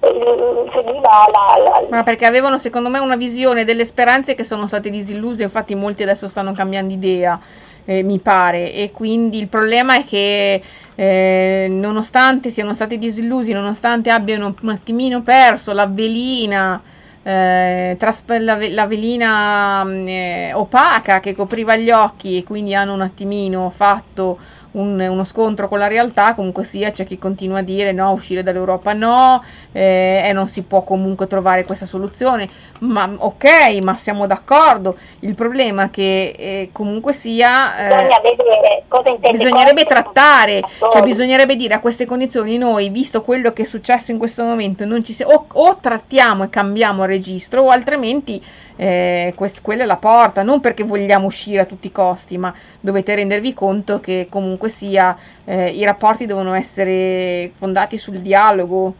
[SPEAKER 2] seguiva la, la,
[SPEAKER 1] Ma perché avevano secondo me una visione delle speranze che sono state disilluse, infatti molti adesso stanno cambiando idea, eh, mi pare, e quindi il problema è che eh, nonostante siano stati disillusi, nonostante abbiano un attimino perso la velina, eh, la, la, velina mm, eh, opaca che copriva gli occhi e quindi hanno un attimino fatto un, uno scontro con la realtà, comunque sia c'è chi continua a dire no, uscire dall'Europa no, eh, e non si può comunque trovare questa soluzione, ma ok, ma siamo d'accordo, il problema è che eh, comunque sia...
[SPEAKER 2] Eh, vedere cosa
[SPEAKER 1] bisognerebbe trattare, cioè bisognerebbe dire a queste condizioni noi, visto quello che è successo in questo momento, non ci si, o, o trattiamo e cambiamo registro o altrimenti eh, quest- quella è la porta, non perché vogliamo uscire a tutti i costi, ma dovete rendervi conto che comunque sia eh, i rapporti devono essere fondati sul dialogo.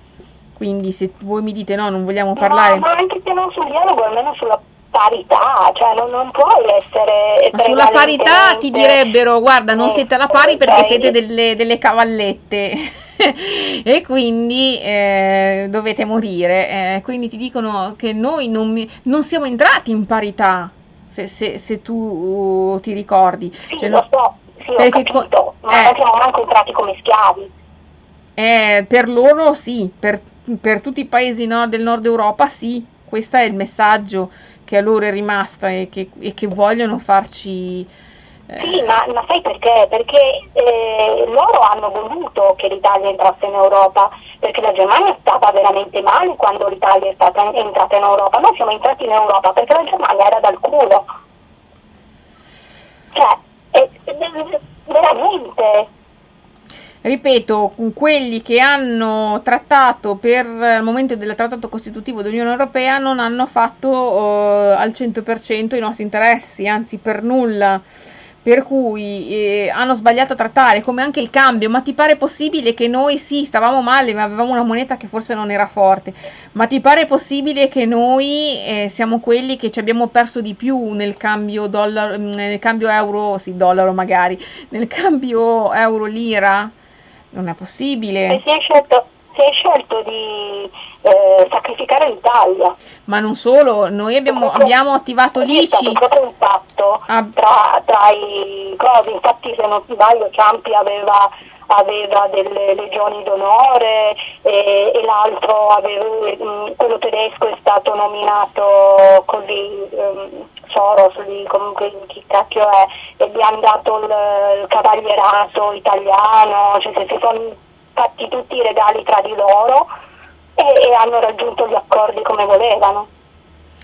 [SPEAKER 1] Quindi se voi mi dite no, non vogliamo parlare...
[SPEAKER 2] No, ma anche se non sul dialogo, almeno sulla parità, cioè non, non puoi essere...
[SPEAKER 1] Ma sulla parità ti direbbero, guarda, non siete alla pari perché siete delle, delle cavallette. e quindi eh, dovete morire. Eh, quindi ti dicono che noi non, non siamo entrati in parità, se, se, se tu uh, ti ricordi.
[SPEAKER 2] Sì, cioè, lo so, sì, perché ho capito, ma eh, non siamo manco entrati come schiavi.
[SPEAKER 1] Eh, per loro sì, per, per tutti i paesi nord, del nord Europa sì, Questo è il messaggio che a loro è rimasto e che, e che vogliono farci...
[SPEAKER 2] Eh... Sì, ma, ma, sai perché? Perché eh, loro hanno voluto che l'Italia entrasse in Europa, perché la Germania stava veramente male quando l'Italia è stata entrata in Europa. Noi siamo entrati in Europa perché la Germania era dal culo. Cioè, è, è, veramente
[SPEAKER 1] ripeto, quelli che hanno trattato per il momento del trattato costitutivo dell'Unione Europea non hanno fatto uh, al 100% i nostri interessi, anzi per nulla. Per cui eh, hanno sbagliato a trattare, come anche il cambio. Ma ti pare possibile che noi sì, stavamo male, ma avevamo una moneta che forse non era forte. Ma ti pare possibile che noi eh, siamo quelli che ci abbiamo perso di più nel cambio, dollaro, nel cambio euro, sì, dollaro magari, nel cambio euro-lira? Non è possibile.
[SPEAKER 2] E si è scelto, si è scelto di eh, sacrificare l'Italia.
[SPEAKER 1] Ma non solo, noi abbiamo, abbiamo attivato l'ICI.
[SPEAKER 2] È proprio un patto ah. tra, tra, i cosi, infatti se non sbaglio Ciampi aveva, aveva delle legioni d'onore e, e l'altro, aveva, mm, quello tedesco è stato nominato così. Um, Soros, lì, comunque chi cacchio è, e gli hanno dato il, il cavalierato italiano, cioè si sono fatti tutti i regali tra di loro e, e hanno raggiunto gli accordi come volevano.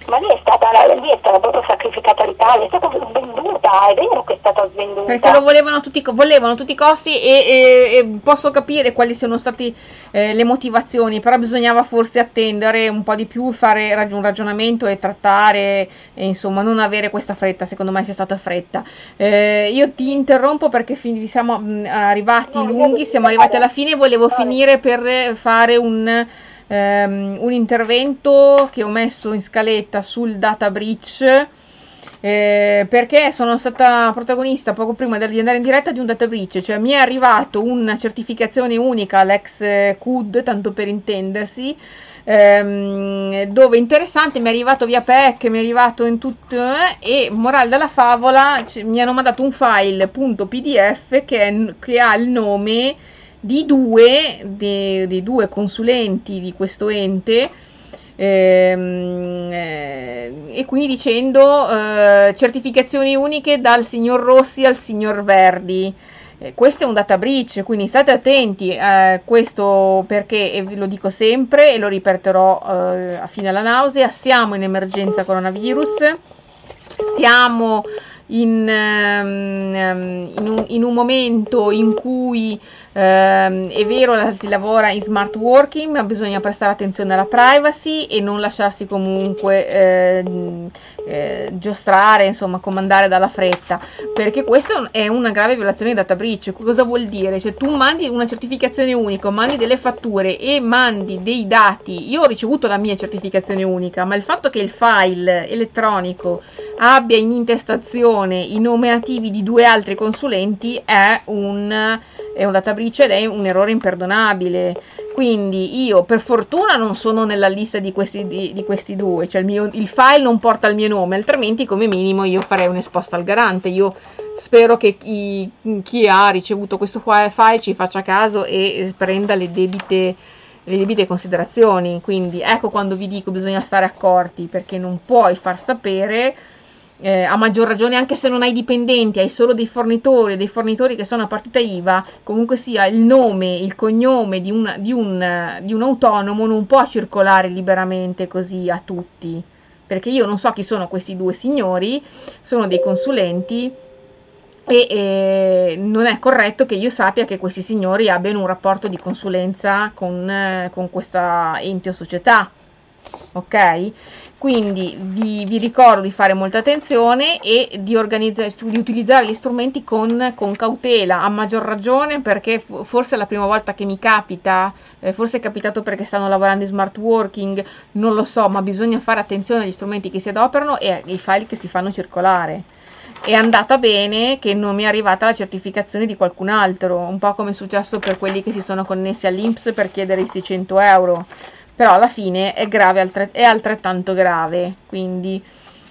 [SPEAKER 2] Ma lì è, stata, lì è stata proprio sacrificata l'Italia, è stata svenduta, è vero che è stata svenduta.
[SPEAKER 1] Perché lo volevano tutti, volevano tutti i costi e, e, e posso capire quali siano state eh, le motivazioni, però bisognava forse attendere un po' di più, fare un ragionamento e trattare, e, insomma non avere questa fretta, secondo me sia stata fretta. Eh, io ti interrompo perché fin- siamo arrivati lunghi, siamo arrivati alla fine e volevo finire per fare un ehm, un intervento che ho messo in scaletta sul data breach eh, perché sono stata protagonista poco prima di andare in diretta di un data breach, cioè mi è arrivato una certificazione unica all'ex CUD, tanto per intendersi, ehm, dove interessante mi è arrivato via PEC, mi è arrivato in tutto eh, e morale della favola c- mi hanno mandato un file .pdf che, è, che ha il nome di due, dei, dei due consulenti di questo ente ehm, eh, e quindi dicendo eh, certificazioni uniche dal signor Rossi al signor Verdi. Eh, questo è un data breach, quindi state attenti a questo perché, e lo dico sempre e lo ripeterò eh, a fine alla nausea, siamo in emergenza coronavirus, siamo in, um, in, un, in un momento in cui Uh, è vero, si lavora in smart working, ma bisogna prestare attenzione alla privacy e non lasciarsi comunque eh, eh, giostrare, insomma, comandare dalla fretta, perché questa è una grave violazione di data breach. Cosa vuol dire? Cioè, tu mandi una certificazione unica, mandi delle fatture e mandi dei dati. Io ho ricevuto la mia certificazione unica, ma il fatto che il file elettronico abbia in intestazione i nominativi di due altri consulenti è un è un data breach ed è un errore imperdonabile. Quindi io per fortuna non sono nella lista di questi, di, di questi due, cioè il, mio, il, file non porta il mio nome, altrimenti come minimo io farei un'esposta al garante. Io spero che chi, chi ha ricevuto questo file ci faccia caso e prenda le debite le debite considerazioni. Quindi ecco quando vi dico bisogna stare accorti perché non puoi far sapere eh, a maggior ragione anche se non hai dipendenti, hai solo dei fornitori, dei fornitori che sono a partita IVA, comunque sia il nome, il cognome di un, di un, di un autonomo non può circolare liberamente così a tutti, perché io non so chi sono questi due signori, sono dei consulenti e eh, non è corretto che io sappia che questi signori abbiano un rapporto di consulenza con, eh, con questa ente o società, ok? Quindi vi, vi, ricordo di fare molta attenzione e di, di utilizzare gli strumenti con, con, cautela, a maggior ragione perché forse è la prima volta che mi capita, eh, forse è capitato perché stanno lavorando in smart working, non lo so, ma bisogna fare attenzione agli strumenti che si adoperano e ai file che si fanno circolare. È andata bene che non mi è arrivata la certificazione di qualcun altro, un po' come è successo per quelli che si sono connessi all'Inps per chiedere i 600 euro però alla fine è, grave, è altrettanto grave, quindi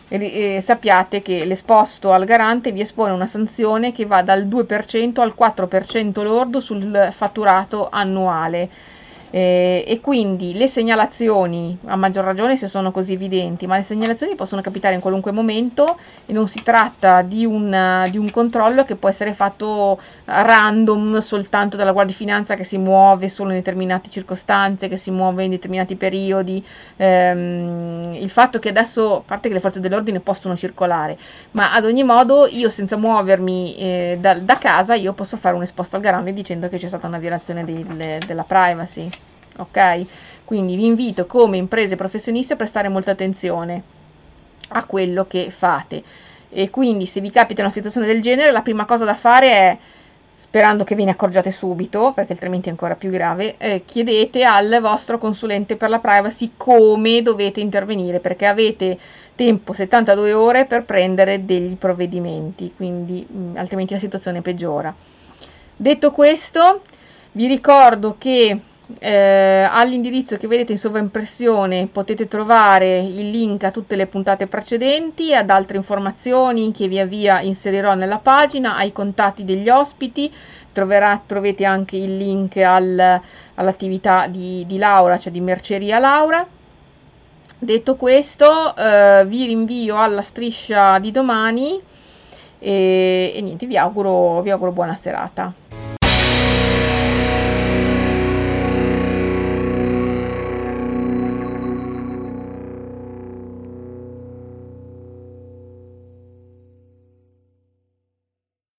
[SPEAKER 1] eh, sappiate che l'esposto al garante vi espone una sanzione che va dal 2% al 4% lordo sul fatturato annuale. Eh, e quindi le segnalazioni, a maggior ragione se sono così evidenti, ma le segnalazioni possono capitare in qualunque momento e non si tratta di un, di un controllo che può essere fatto random soltanto dalla Guardia di Finanza che si muove solo in determinate circostanze, che si muove in determinati periodi. Ehm, il fatto che adesso, a parte che le forze dell'ordine possono circolare, ma ad ogni modo io senza muovermi eh, da, da, casa io posso fare un esposto al garante dicendo che c'è stata una violazione del, della privacy ok? Quindi vi invito come imprese professionisti a prestare molta attenzione a quello che fate. E quindi se vi capita una situazione del genere, la prima cosa da fare è sperando che ve ne accorgiate subito, perché altrimenti è ancora più grave, eh, chiedete al vostro consulente per la privacy come dovete intervenire, perché avete tempo 72 ore per prendere degli provvedimenti, quindi mh, mm, altrimenti la situazione peggiora. Detto questo, vi ricordo che eh, all'indirizzo che vedete in sovraimpressione potete trovare il link a tutte le puntate precedenti ad altre informazioni che via via inserirò nella pagina, ai contatti degli ospiti, troverà, trovate anche il link al, all'attività di, di, Laura, cioè di Merceria Laura. Detto questo, eh, vi rinvio alla striscia di domani e, e niente, vi auguro, vi auguro buona serata.